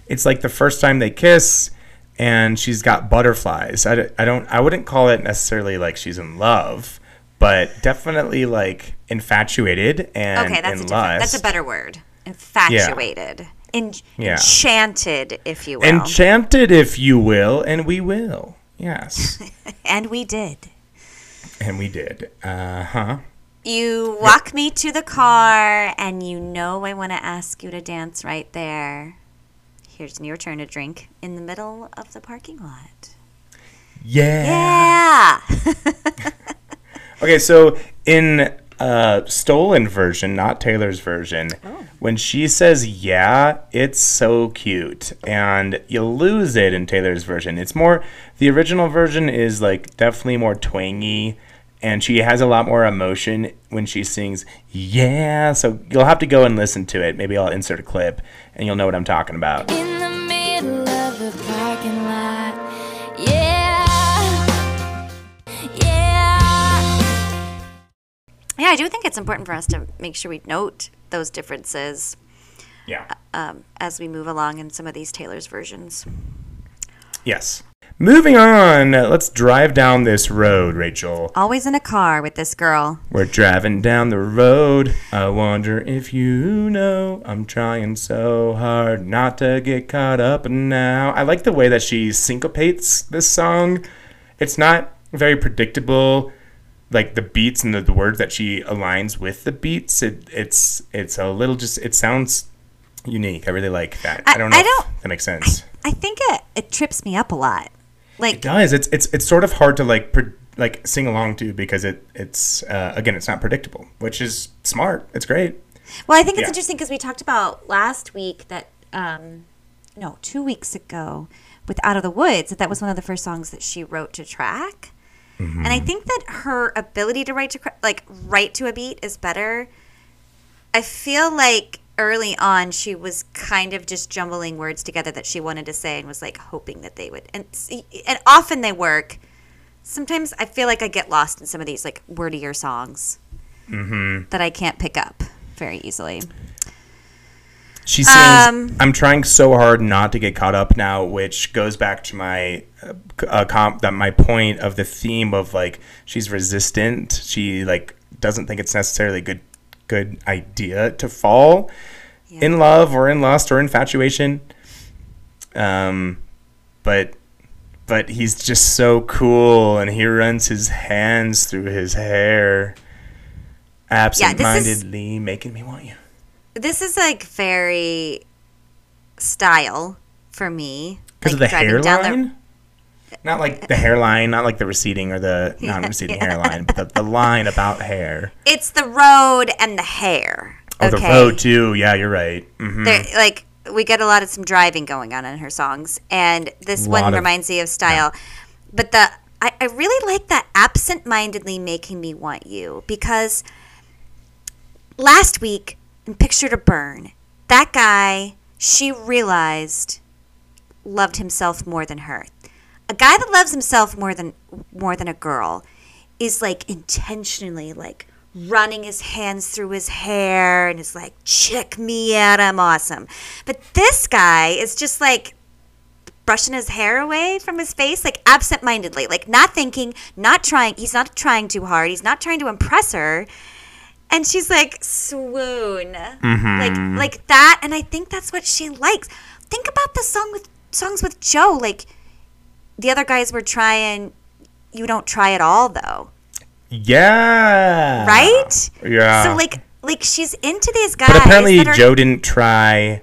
It's like the first time they kiss, and she's got butterflies. I, I don't I wouldn't call it necessarily like she's in love, but definitely like infatuated and Okay, that's a in different, that's a better word. Infatuated, En- Yeah. enchanted, if you will, Enchanted, if you will, and we will. Yes, and we did. and we did. Uh huh. You walk me to the car, and you know I want to ask you to dance right there. Here's your turn to drink in the middle of the parking lot. Yeah. Yeah. Okay, so in uh, stolen version, not Taylor's version, Oh. when she says yeah, it's so cute, and you lose it in Taylor's version. It's more the original version is like definitely more twangy, and she has a lot more emotion when she sings yeah. So you'll have to go and listen to it. Maybe I'll insert a clip, and you'll know what I'm talking about. I do think it's important for us to make sure we note those differences Yeah. um, as we move along in some of these Taylor's versions. Yes. Moving on, let's drive down this road, Rachel. Always in a car with this girl. We're driving down the road. I wonder if you know I'm trying so hard not to get caught up now. I like the way that she syncopates this song. It's not very predictable, like the beats and the, the words that she aligns with the beats. It, it's it's a little just it sounds unique. I really like that. I, I- don't know I don't- that makes sense. I think it, it trips me up a lot. Like, It does. It's it's it's sort of hard to like pre- like sing along to because it it's uh, again it's not predictable, which is smart. It's great. Well, I think it's Yeah. interesting because we talked about last week that, um, no, two weeks ago with Out of the Woods, that that was one of the first songs that she wrote to track. And I think that her ability to write to like write to a beat is better. I feel like early on she was kind of just jumbling words together that she wanted to say and was like hoping that they would and and often they work. Sometimes I feel like I get lost in some of these like wordier songs mm-hmm. that I can't pick up very easily. She sings, Um, "I'm trying so hard not to get caught up now," which goes back to my uh, uh, comp that my point of the theme of like she's resistant. She like doesn't think it's necessarily a good good idea to fall in love or in lust or infatuation. Um, but but he's just so cool, and he runs his hands through his hair, absent-mindedly, making me want you. This is like very style for me. Because like of the hairline? Not like the hairline, not like the receding or the non-receding hairline, but the, the line about hair. It's the road and the hair. Oh, the road too. Yeah, you're right. hmm like we get a lot of some driving going on in her songs, and this one of- reminds me of style. But the I, I really like that absent-mindedly making me want you because last week in Picture to Burn, that guy she realized loved himself more than her. A guy that loves himself more than more than a girl is like intentionally like running his hands through his hair and is like check me out I'm awesome. But this guy is just like brushing his hair away from his face like absent-mindedly, like not thinking, not trying, he's not trying too hard, he's not trying to impress her. And she's like swoon. Mm-hmm. Like like that and I think that's what she likes. Think about the song with songs with Joe like the other guys were trying you don't try at all though Yeah. right Yeah. so like like she's into these guys but apparently are, Joe didn't try,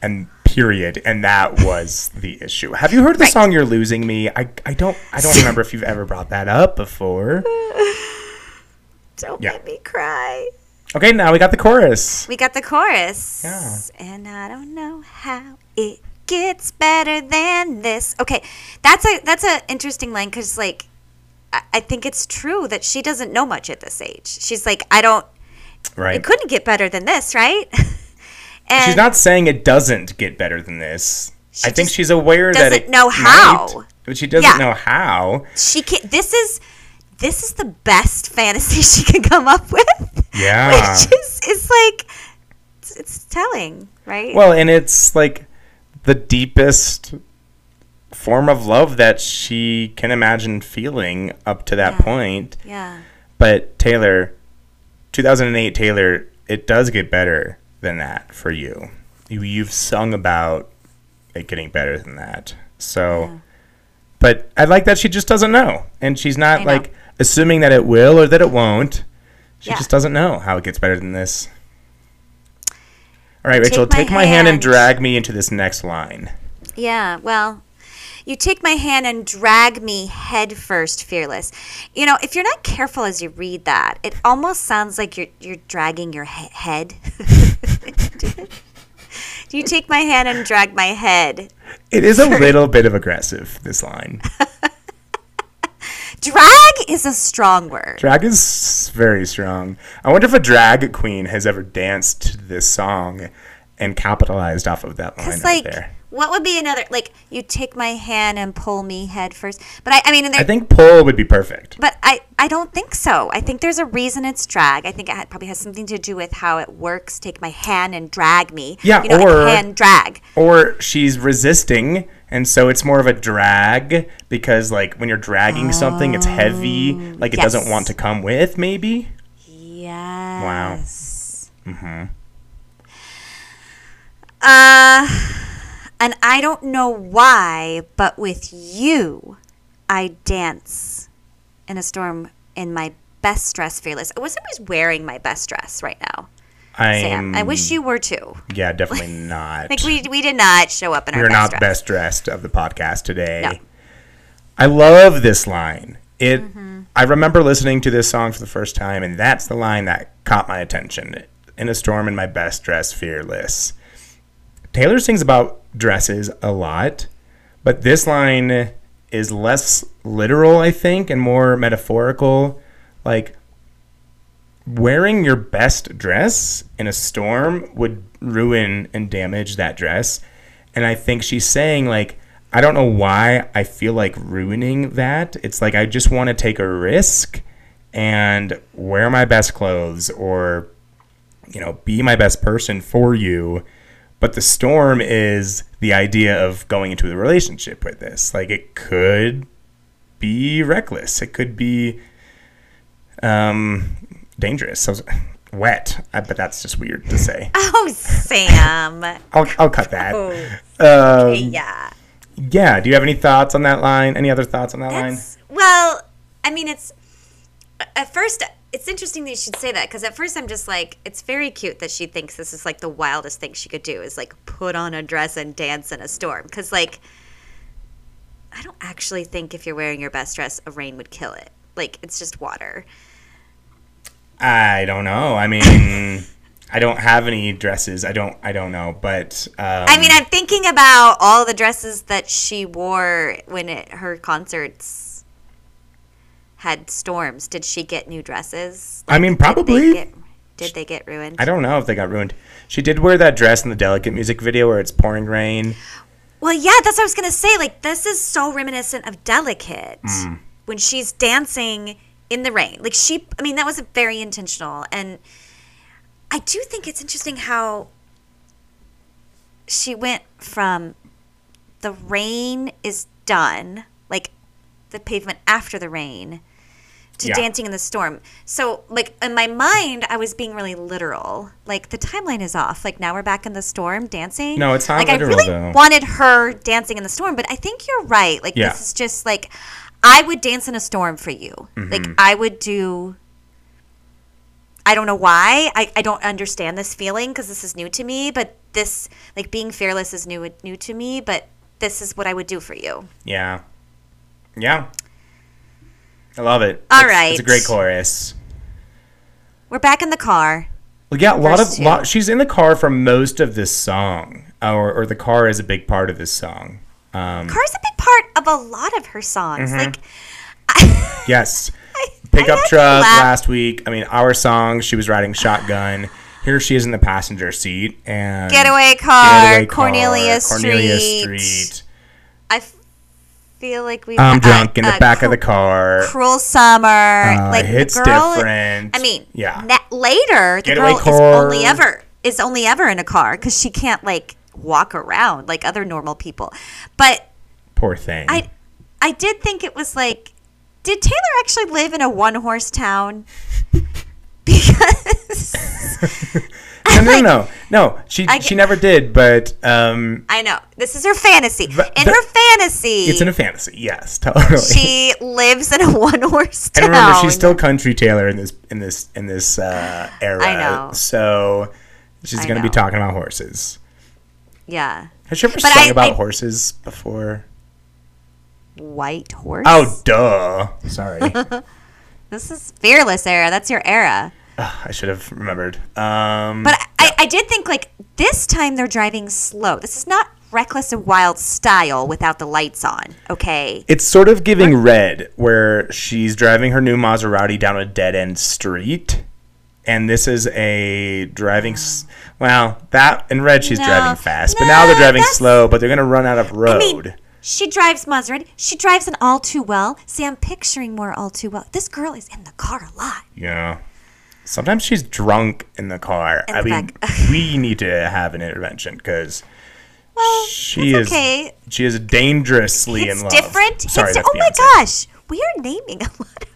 and period, and that was the issue. Have you heard the Right. song "You're Losing Me"? I, I don't I don't remember if you've ever brought that up before. don't Yeah. make me cry Okay, now we got the chorus. we got the chorus Yeah. and i don't know how it gets better than this okay that's a that's an interesting line because like I, I think it's true that she doesn't know much at this age she's like i don't Right. it couldn't get better than this right and She's not saying it doesn't get better than this. I think she's aware that it doesn't know might, how. but she doesn't Yeah. know how. she can this is this is the best fantasy she can come up with Yeah. which is is like it's, it's telling right Well, and it's like the deepest form of love that she can imagine feeling up to that Yeah. point. yeah But Taylor, 2008 Taylor, it does get better than that for you. you you've sung about it getting better than that. So, but I like that she just doesn't know, and she's not like assuming that it will or that it won't. She Yeah. just doesn't know how it gets better than this. All right, Take Rachel, my take my hand and drag me into this next line. Yeah, well, you take my hand and drag me head first, fearless. You know, if you're not careful as you read that, it almost sounds like you're you're dragging your he- head. Do you take my hand and drag my head? It is a little bit of aggressive, this line. Drag is a strong word. Drag is very strong. I wonder if a drag queen has ever danced to this song and capitalized off of that line right like, there. what would be another like? You take my hand and pull me head first. But I, I mean, I think pull would be perfect. But I, I don't think so. I think there's a reason it's drag. I think it had, probably has something to do with how it works. Take my hand and drag me. Yeah, you know, or- hand drag. Or she's resisting, and so it's more of a drag because, like, when you're dragging something, it's heavy. Like, it yes. doesn't want to come with, maybe. Yes. Wow. Mm-hmm. Uh, and I don't know why, but with you, I dance in a storm in my best dress, fearless. I was always wearing my best dress right now, Sam. I'm, I wish you were too. Yeah, definitely not. Like we we did not show up in our We're best not dress. best dressed of the podcast today. No. I love this line. It. Mm-hmm. I remember listening to this song for the first time, and that's the line that caught my attention. In a storm, in my best dress, fearless. Taylor sings about dresses a lot, but this line is less literal, I think, and more metaphorical. Like wearing your best dress in a storm would ruin and damage that dress. And I think she's saying, like, I don't know why I feel like ruining that. It's like I just want to take a risk and wear my best clothes or, you know, be my best person for you. But the storm is the idea of going into the relationship with this. Like, it could be reckless, it could be um, dangerous. So wet, but that's just weird to say. Oh, Sam. I'll, I'll cut that. oh, Um, yeah. yeah. Do you have any thoughts on that line? Any other thoughts on that line? Well, I mean, it's at first. It's interesting that you should say that because at first I'm just like, it's very cute that she thinks this is like the wildest thing she could do is like put on a dress and dance in a storm. Because like, I don't actually think if you're wearing your best dress, a rain would kill it. Like it's just water. I don't know. I mean, I don't have any dresses. I don't. I don't know. But um, I mean, I'm thinking about all the dresses that she wore when it, her concerts had storms. Did she get new dresses? I mean, Did they probably. get, did they get ruined? I don't know if they got ruined. She did wear that dress in the Delicate music video where it's pouring rain. Well, yeah, that's what I was gonna say. Like, this is so reminiscent of Delicate when she's dancing in the rain. Like, she, I mean, that was very intentional, and I do think it's interesting how she went from the rain is done, like the pavement after the rain, to Yeah. dancing in the storm. So, like in my mind, I was being really literal. Like the timeline is off. Like now we're back in the storm dancing. No, it's not like literal, I really though. wanted her dancing in the storm, but I think you're right. Like Yeah. this is just like I would dance in a storm for you. Mm-hmm. Like I would do. I don't know why. I, I don't understand this feeling because this is new to me. But this, like being fearless, is new new to me. But this is what I would do for you. Yeah. Yeah. I love it. All It's- It's a great chorus. We're back in the car. Well, yeah, a lot of lot, she's in the car for most of this song, or or the car is a big part of this song. Um, Car's a big part of a lot of her songs. Mm-hmm. Like, yes, I pickup had truck last week. I mean, our song. She was riding shotgun. Here she is in the passenger seat and Getaway car, Getaway car, Cornelia, Cornelia Street. Street. I feel like we. I'm uh, drunk in the uh, back of the car. Cruel summer. like the hits girl, different. I mean, Yeah. na- later the Getaway girl is only ever is only ever in a car because she can't like walk around like other normal people. But Poor thing. I, I did think it was like, did Taylor actually live in a one horse town? Because no, no, no, No, she I she never did, but um, I know this is her fantasy. In her fantasy, it's in a fantasy. Yes, totally. she lives in a one horse town. and remember, she's still country Taylor in this in this in this uh, era. I know. So she's going to be talking about horses. Yeah, Has she ever But sung I- about I- horses before? white horse. Oh, duh. Sorry. this is fearless era. That's your era. Ugh, I should have remembered. Um, But I, I did think like this time they're driving slow. This is not reckless and wild style without the lights on. Okay. It's sort of giving red, where she's driving her new Maserati down a dead end street, and this is a driving. S- well, that in red she's No. driving fast, but now they're driving slow. But they're gonna run out of road. I mean, she drives Maserati. She drives an all too well. See, I'm picturing more all too well. This girl is in the car a lot. yeah. Sometimes she's drunk in the car. In I the mean, we need to have an intervention because Well, she is okay. she is dangerously It's in love. different. Sorry, it's, oh my gosh, we are naming a lot of.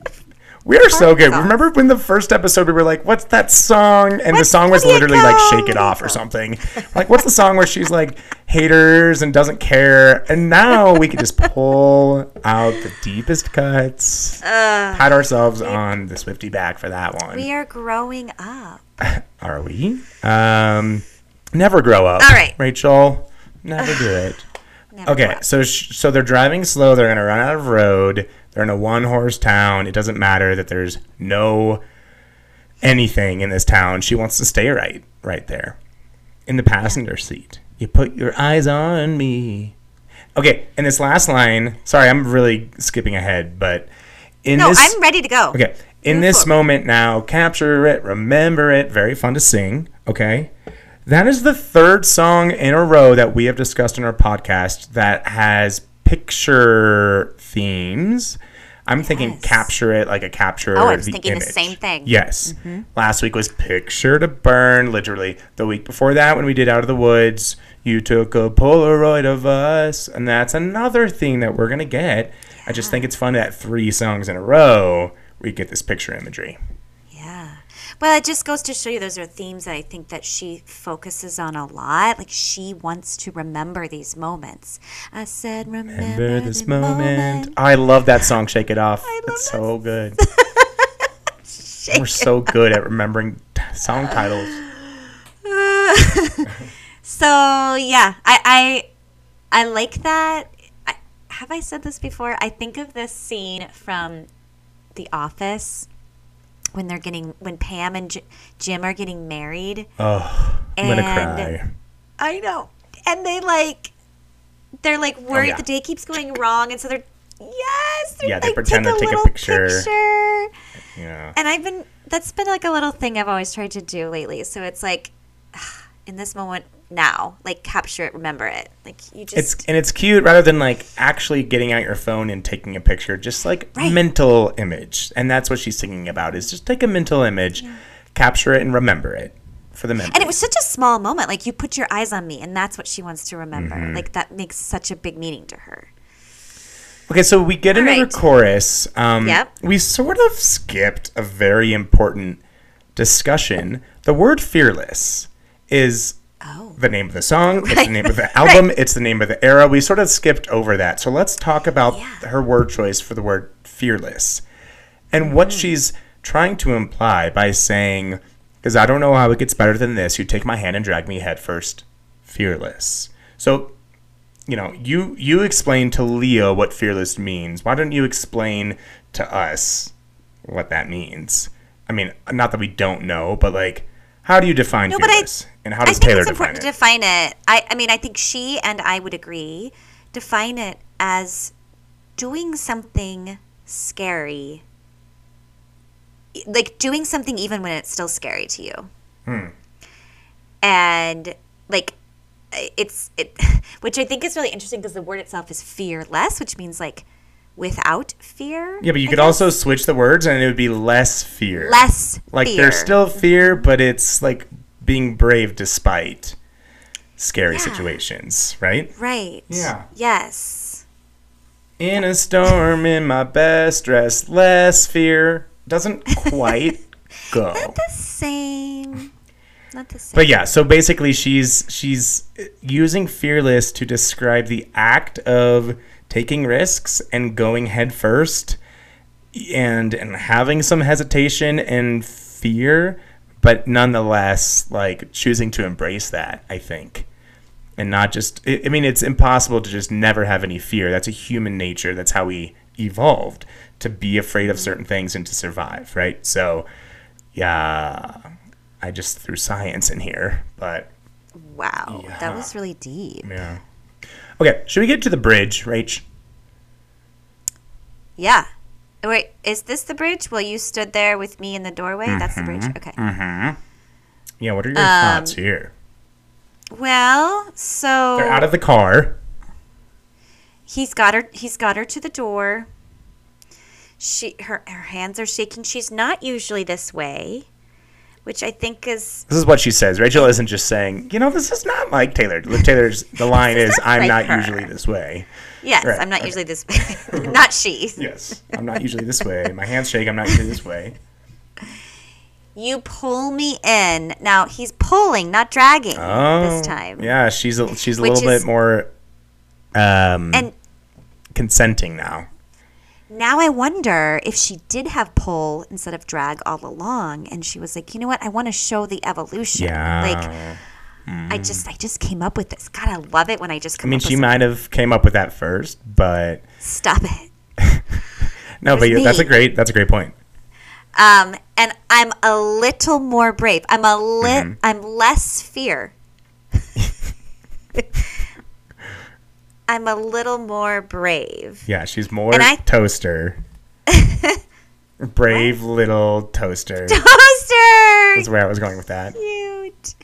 We are so good. songs. Remember when the first episode we were like, "What's that song?" And the song was what do you literally like "Shake It Off" or something. Like, what's the song where she's like haters and doesn't care? And now we can just pull out the deepest cuts, pat ourselves on the Swifty back for that one. We are growing up. Are we? Um, never grow up. All right. Rachel. Never do it. Never Okay, so sh- so they're driving slow. They're gonna run out of road. They're in a one horse town. It doesn't matter that there's no anything in this town. She wants to stay right, right there, in the passenger seat. You put your eyes on me. Okay, in this last line, sorry, I'm really skipping ahead, but in No, this, I'm ready to go. Okay. In Move this forward. moment now, capture it, remember it. Very fun to sing. Okay. That is the third song in a row that we have discussed in our podcast that has picture themes. I'm thinking Yes. capture it like a capture. Oh, I was the thinking the same thing. Mm-hmm. Yes. Last week was picture to burn, literally. The week before that, when we did Out of the Woods, you took a Polaroid of us. And that's another thing that we're going to get. I just think it's fun that three songs in a row, we get this picture imagery. Well, it just goes to show you those are themes that I think that she focuses on a lot. Like she wants to remember these moments. I said, remember, Remember this the moment. I love that song, Shake It Off. love It's so good. We're so good at remembering song titles. So yeah, I I, I like that. I, have I said this before? I think of this scene from The Office when they're getting when Pam and J- Jim are getting married. Oh, I'm going to cry. I know. And they like they're like oh, worried yeah. the day keeps going wrong and so they're yes, they're, Yeah, they like, pretend to take a little picture. picture. Yeah. And I've been that's been like a little thing I've always tried to do lately. So it's like in this moment now, like capture it, remember it. Like you just It's and it's cute rather than like actually getting out your phone and taking a picture, just like Right. mental image. And that's what she's singing about is just take a mental image, capture it and remember it for the memory. and it was such a small moment. Like you put your eyes on me and that's what she wants to remember. Mm-hmm. Like that makes such a big meaning to her. Okay, so we get All another right. chorus. Um, Yep. We sort of skipped a very important discussion. The word fearless is Oh. the name of the song, it's the name of the album, it's the name of the era. We sort of skipped over that. So let's talk about Yeah. her word choice for the word fearless and what Mm-hmm. she's trying to imply by saying, because I don't know how it gets better than this, you take my hand and drag me headfirst, fearless. So you know, you you explain to Leo what fearless means. Why don't you explain to us what that means? I mean, not that we don't know, but like, how do you define No, but I- and how I think Taylor it's define important it? to define it. I, I mean, I think she and I would agree. Define it as doing something scary, like doing something even when it's still scary to you. Hmm. And like, it's it, which I think is really interesting because the word itself is fearless, which means like without fear. yeah, but you I could guess. also switch the words, and it would be less fear. less like fear. there's still fear, but it's like being brave despite scary Yeah. situations, right? right. Yeah. Yes. In a storm, in my best dress, less fear doesn't quite go. the same. not the same. But yeah, so basically she's she's using fearless to describe the act of taking risks and going head first and and having some hesitation and fear, but nonetheless like choosing to embrace that, I think. And not just I mean it's impossible to just never have any fear. That's a human nature. That's how we evolved to be afraid of certain things and to survive, right? So yeah, I just threw science in here, but wow, Yeah. that was really deep. yeah. Okay, should we get to the bridge, Rach? Yeah. Wait, is this the bridge? Well, you stood there with me in the doorway. That's the bridge. Okay. Mm-hmm. Okay. Yeah, what are your Um, thoughts here? Well, so They're out of the car. he's got her. He's got her to the door. She her her hands are shaking. She's not usually this way, which I think is This is what she says. Rachel isn't just saying, you know, this is not like Taylor. Taylor's the line is, not "I'm like not her." usually this way." yes. Right, I'm not okay. usually this way. not she. Yes, I'm not usually this way. My hands shake. I'm not usually this way. You pull me in. Now he's pulling, not dragging Oh, this time. Yeah, she's a, she's a Which little is- bit more um, And consenting now. Now I wonder if she did have pull instead of drag all along, and she was like, you know what? I want to show the evolution. Yeah. Like I just I just came up with this. God, I love it when I just I come mean, up with she might have came up with that first, but Stop it. no, but was you- that's a great that's a great point. Um, and I'm a little more brave. I'm a lit. Mm-hmm. I'm less fear. I'm a little more brave. Yeah, she's more And I- toaster. Brave little toaster. Toaster. That's where I was going with that. cute.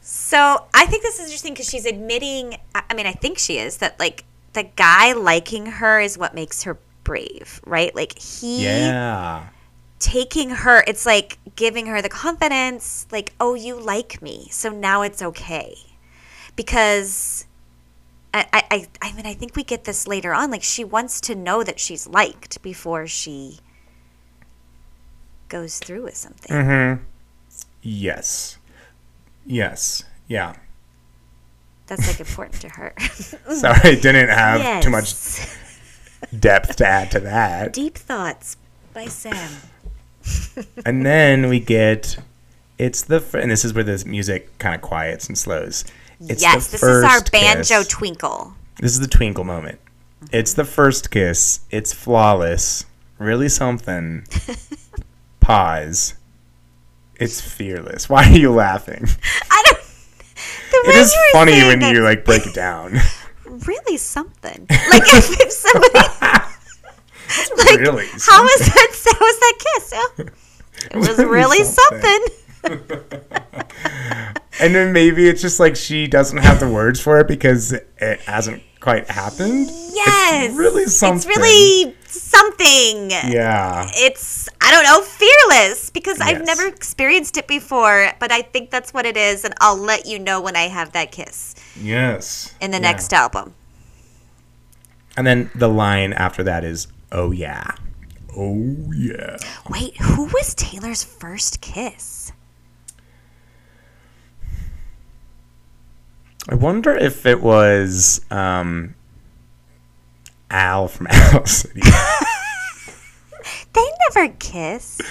So I think this is interesting because she's admitting. I I mean, I think she is that like the guy liking her is what makes her brave, right? Like he Yeah. taking her. It's like giving her the confidence, like, oh, you like me, so now it's okay, because. I, I, I- mean, I think we get this later on. Like, she wants to know that she's liked before she goes through with something. Mm-hmm. Yes. Yes. Yeah. That's like important to her. Sorry, didn't have too much depth to add to that. Deep thoughts by Sam. And then we get it's the and this is where the music kind of quiets and slows. It's yes, this is our banjo kiss. twinkle. This is the twinkle moment. It's the first kiss. It's flawless. Really something. Pause. It's fearless. Why are you laughing? I don't. The way is funny when that, you like break it down. really something. Like if, if somebody. like, really How was that? How was that kiss? Oh, it was really really something. something. And then maybe it's just like she doesn't have the words for it because it hasn't quite happened. Yes. It's really something. It's really something. Yeah. It's I don't know, fearless because I've never experienced it before, but I think that's what it is and I'll let you know when I have that kiss Yes. in the Yeah. next album. And then the line after that is, "Oh yeah, oh yeah." Wait, who was Taylor's first kiss? I wonder if it was um, Al from Al City. They never kissed.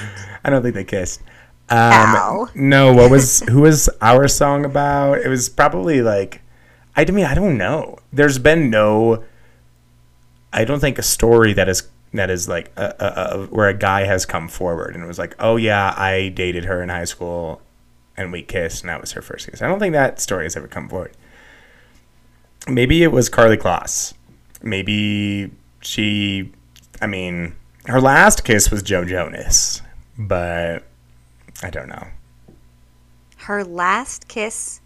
I don't think they kissed. Um, Al. No, what was who was our song about? It was probably like, I mean, I don't know. There's been no. I don't think a story that is that is like a, a, a, where a guy has come forward and was like, oh yeah, I dated her in high school, and we kissed, and that was her first kiss. I don't think that story has ever come forward. Maybe it was Karlie Kloss. Maybe she. I mean, her last kiss was Joe Jonas, but I don't know. Her last kiss.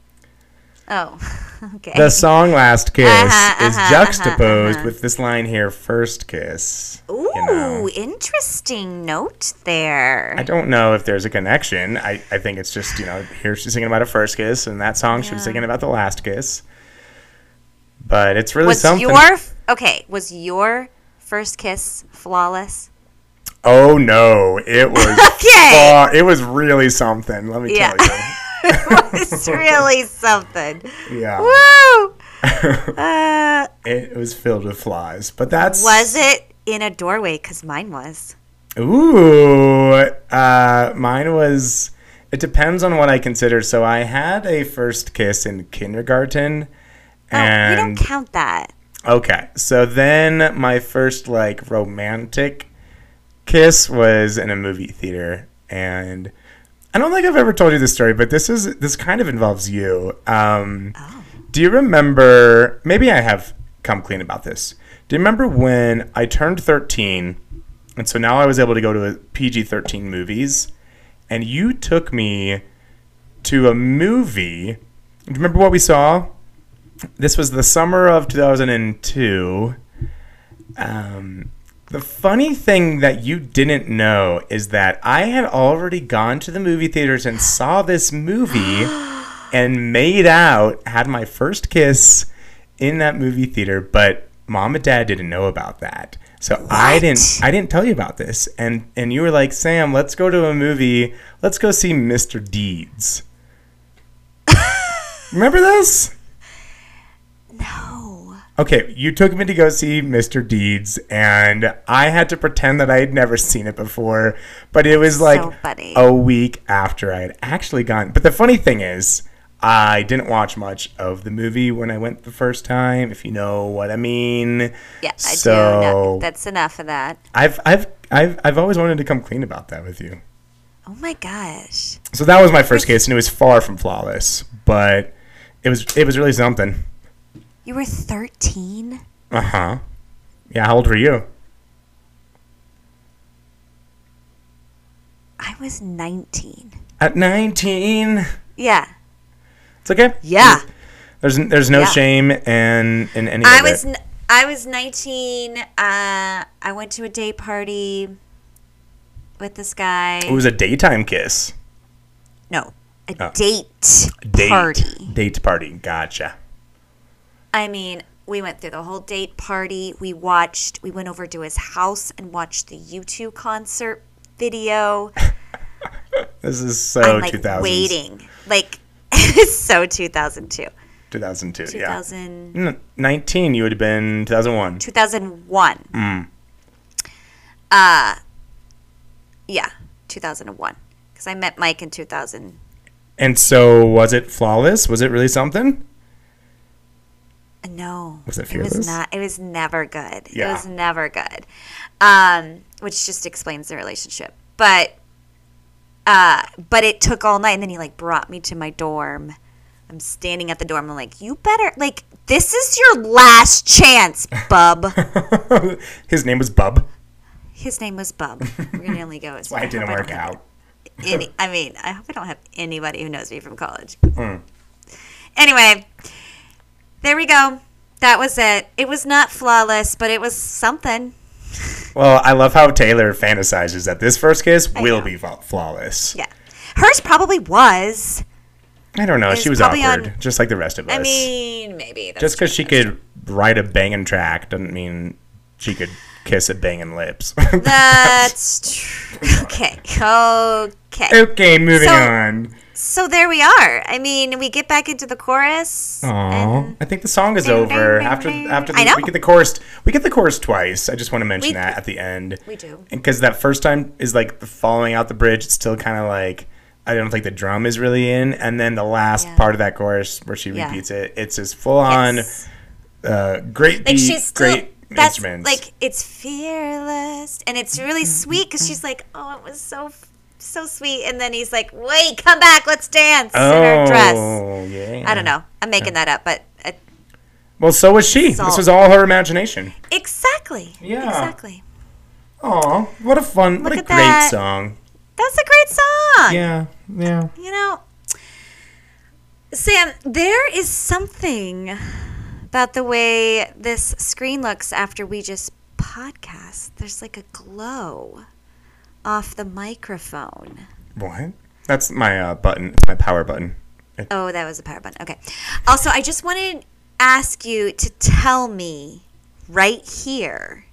Oh, okay. The song "Last Kiss" Uh-huh, is uh-huh, juxtaposed uh-huh. with this line here: first kiss." Ooh, you know. interesting note there. I don't know if there's a connection. I, I think it's just you know here she's singing about a first kiss, and that song she was Yeah. singing about the last kiss. But it's really was something. your okay? Was your first kiss flawless? Oh no, it was Okay. it was really something. Let me Yeah. tell you. it was really something. Yeah. Woo! Uh, It was filled with flies, but that's was it in a doorway? Because mine was. Ooh, uh, mine was. It depends on what I consider. So I had a first kiss in kindergarten, Oh, we don't count that. okay. So then my first like romantic kiss was in a movie theater, and I don't think I've ever told you this story, but this is this kind of involves you. Um, Do you remember? Maybe I have come clean about this. Do you remember when I turned thirteen, and so now I was able to go to PG thirteen movies, and you took me to a movie. Do you remember what we saw? This was the summer of two thousand and two. Um, the funny thing that you didn't know is that I had already gone to the movie theaters and saw this movie and made out, had my first kiss in that movie theater, but mom and dad didn't know about that. So I didn't I didn't tell you about this. And and you were like, "Sam, let's go to a movie. Let's go see Mr. Deeds." Remember this? No. Okay, you took me to go see Mr. Deeds, and I had to pretend that I had never seen it before. But it was like So funny. a week after I had actually gone. But the funny thing is, I didn't watch much of the movie when I went the first time, if you know what I mean. Yeah, I so do. No, that's enough of that. I've, I've, I've, I've always wanted to come clean about that with you. Oh my gosh. So that was my first case, and it was far from flawless, but it was, it was really something. You were 13? Uh huh. Yeah, how old were you? I was 19. At 19. Yeah. It's okay. Yeah. There's there's no Yeah. shame in in any I of was n- I was 19. Uh, I went to a date party with this guy. It was a daytime kiss. no, a Oh. date, Date party. Date party. Gotcha. I mean, we went through the whole date party. We watched. We went over to his house and watched the U2 concert video. This is so I'm like 2000s. waiting, like it's so 2002, 2002. 2000, Yeah. N- 19. You would have been 2001. 2001. Mm. Uh, yeah, 2001. Because I met Mike in 2000. And so was it flawless? Was it really something? No, Was it It was not. It was never good. Yeah. It was never good. Um, which just explains the relationship. But, uh, but it took all night, and then he like brought me to my dorm. I'm standing at the dorm. I'm like, you better like this is your last chance, bub. His name was Bub. His name was Bub. We're gonna only go. As Why it didn't work out. Any, I mean, I hope I don't have anybody who knows me from college. Mm. Anyway, there we go. That was it. It was not flawless, but it was something. Well, I love how Taylor fantasizes that this first kiss will know. be flawless. Yeah. Hers probably was. I don't know. She was awkward, on- just like the rest of us. I mean, maybe. That's just because she could write a banging track doesn't mean she could kiss a banging lips. That's true. Okay. Okay. okay, moving So- on. So there we are. I mean, we get back into the chorus. And- I think the song is Ding, over ding, after ding, after the, we get the chorus. We get the chorus twice. I just want to mention We- that at the end. We do. because that first time is like the following out the bridge. It's still kind of like I don't think the drum is really in, and then the last Yeah. part of that chorus where she Yeah. repeats it, it's just full on Yes. uh, great like beat, she's still great that's instruments. like it's fearless and it's really sweet because she's like oh it was so so sweet and then he's like wait come back let's dance in her oh, dress oh yeah. i don't know i'm making that up but Well, so was she. So- This was all her imagination. exactly Yeah. exactly Aw, what a fun, what a at great that. song. that's a great song Yeah, yeah. you know sam there is something about the way this screen looks after we just podcast there's like a glow off the microphone What? That's my uh, button. It's my power button. Oh, that was a power button. Okay. Also, I just wanted to ask you to tell me right here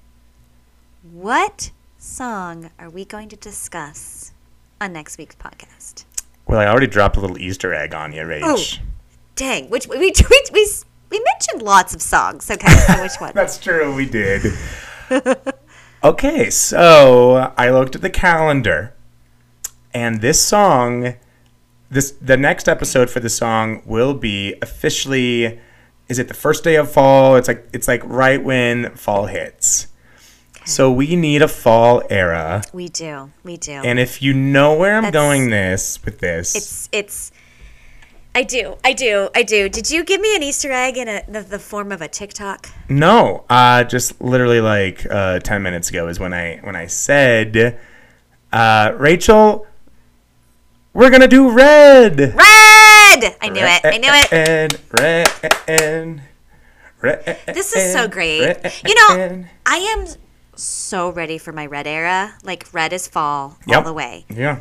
what song are we going to discuss on next week's podcast? Well, I already dropped a little Easter egg on you, Rach. Oh. Dang, which we we we, we, we mentioned lots of songs. Okay, so which one? That's true, we did. okay, so I looked at the calendar, and this song, this the next episode for the song will be officially. Is it the first day of fall? It's like it's like right when fall hits. So we need a fall era. we do, we do. And if you know where I'm That's- going this with this, it's it's. I do, I do, I do. Did you give me an Easter egg in a, the, the form of a TikTok? No, uh, just literally like uh, ten minutes ago is when I when I said, uh, Rachel, we're gonna do red. Red! I knew it. I knew it. And Red, red, red. This is so great. red. You know, I am so ready for my red era. Like red is fall all the way. Yeah,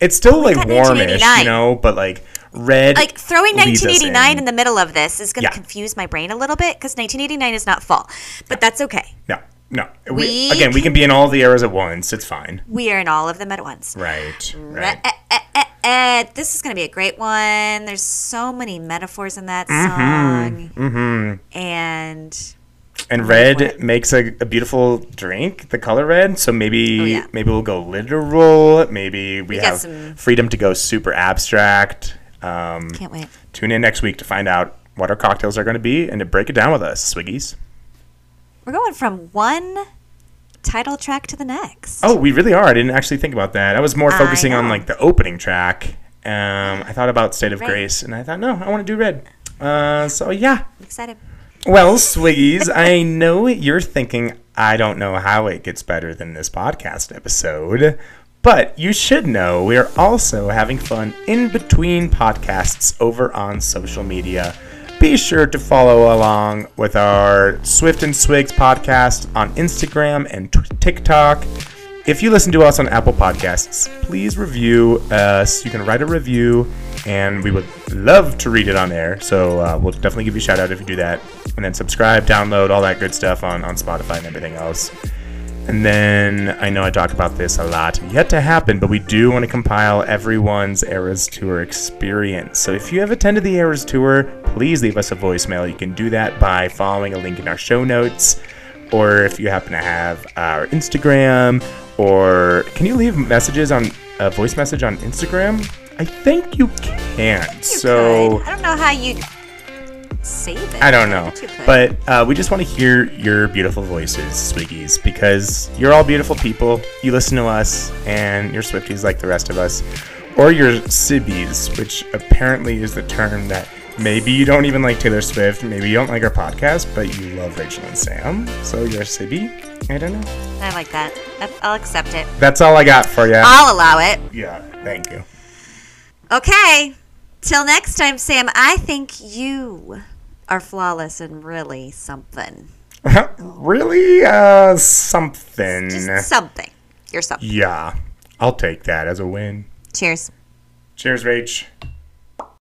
it's still like got warmish, 1989. you know, but like red. Like throwing 1989 in. in the middle of this is going to Yeah. confuse my brain a little bit because 1989 is not fall, but that's okay. No, no. We, We again, we can be in all the eras at once. It's fine. We are in all of them at once. Right. Right. eh, eh, eh, eh. This is going to be a great one. There's so many metaphors in that Mm-hmm. song. Mm-hmm. And And red makes a, a beautiful drink, the color red. So maybe Oh, yeah. maybe we'll go literal. Maybe we, got have some- freedom to go super abstract. Um, can't wait. tune in next week to find out what our cocktails are going to be and to break it down with us, Swiggies. We're going from one title track to the next. Oh, we really are. I didn't actually think about that. I was more focusing on like the opening track. Um, I thought about State of Right. Grace, and I thought, no, I want to do red. Uh, so yeah, I'm excited. Well, Swiggies, I know you're thinking. I don't know how it gets better than this podcast episode, but you should know we are also having fun in between podcasts over on social media. Be sure to follow along with our Swift and Swigs podcast on Instagram and TikTok. If you listen to us on Apple Podcasts, please review us. You can write a review, and we would love to read it on air. So uh, we'll definitely give you a shout out if you do that. And then subscribe, download, all that good stuff on, on Spotify and everything else. And then I know I talk about this a lot, yet to happen, but we do want to compile everyone's Eras Tour experience. So if you have attended the Eras Tour, please leave us a voicemail. You can do that by following a link in our show notes, or if you happen to have our Instagram, or can you leave messages on a voice message on Instagram? I think you can. You so could. I don't know how you save it. I don't know. bet you could. But uh, we just want to hear your beautiful voices, Swiggies, because you're all beautiful people. You listen to us, and you're Swifties like the rest of us. Or you're Sibbies, which apparently is the term that maybe you don't even like Taylor Swift, maybe you don't like our podcast, but you love Rachel and Sam. So you're a Sibby? I don't know. I like that. I'll accept it. That's all I got for you. I'll allow it. yeah, thank you. Okay. Till next time, Sam, I think you are flawless and really something. really? Uh, something. Just something. You're something. yeah, I'll take that as a win. Cheers. Cheers, Rach.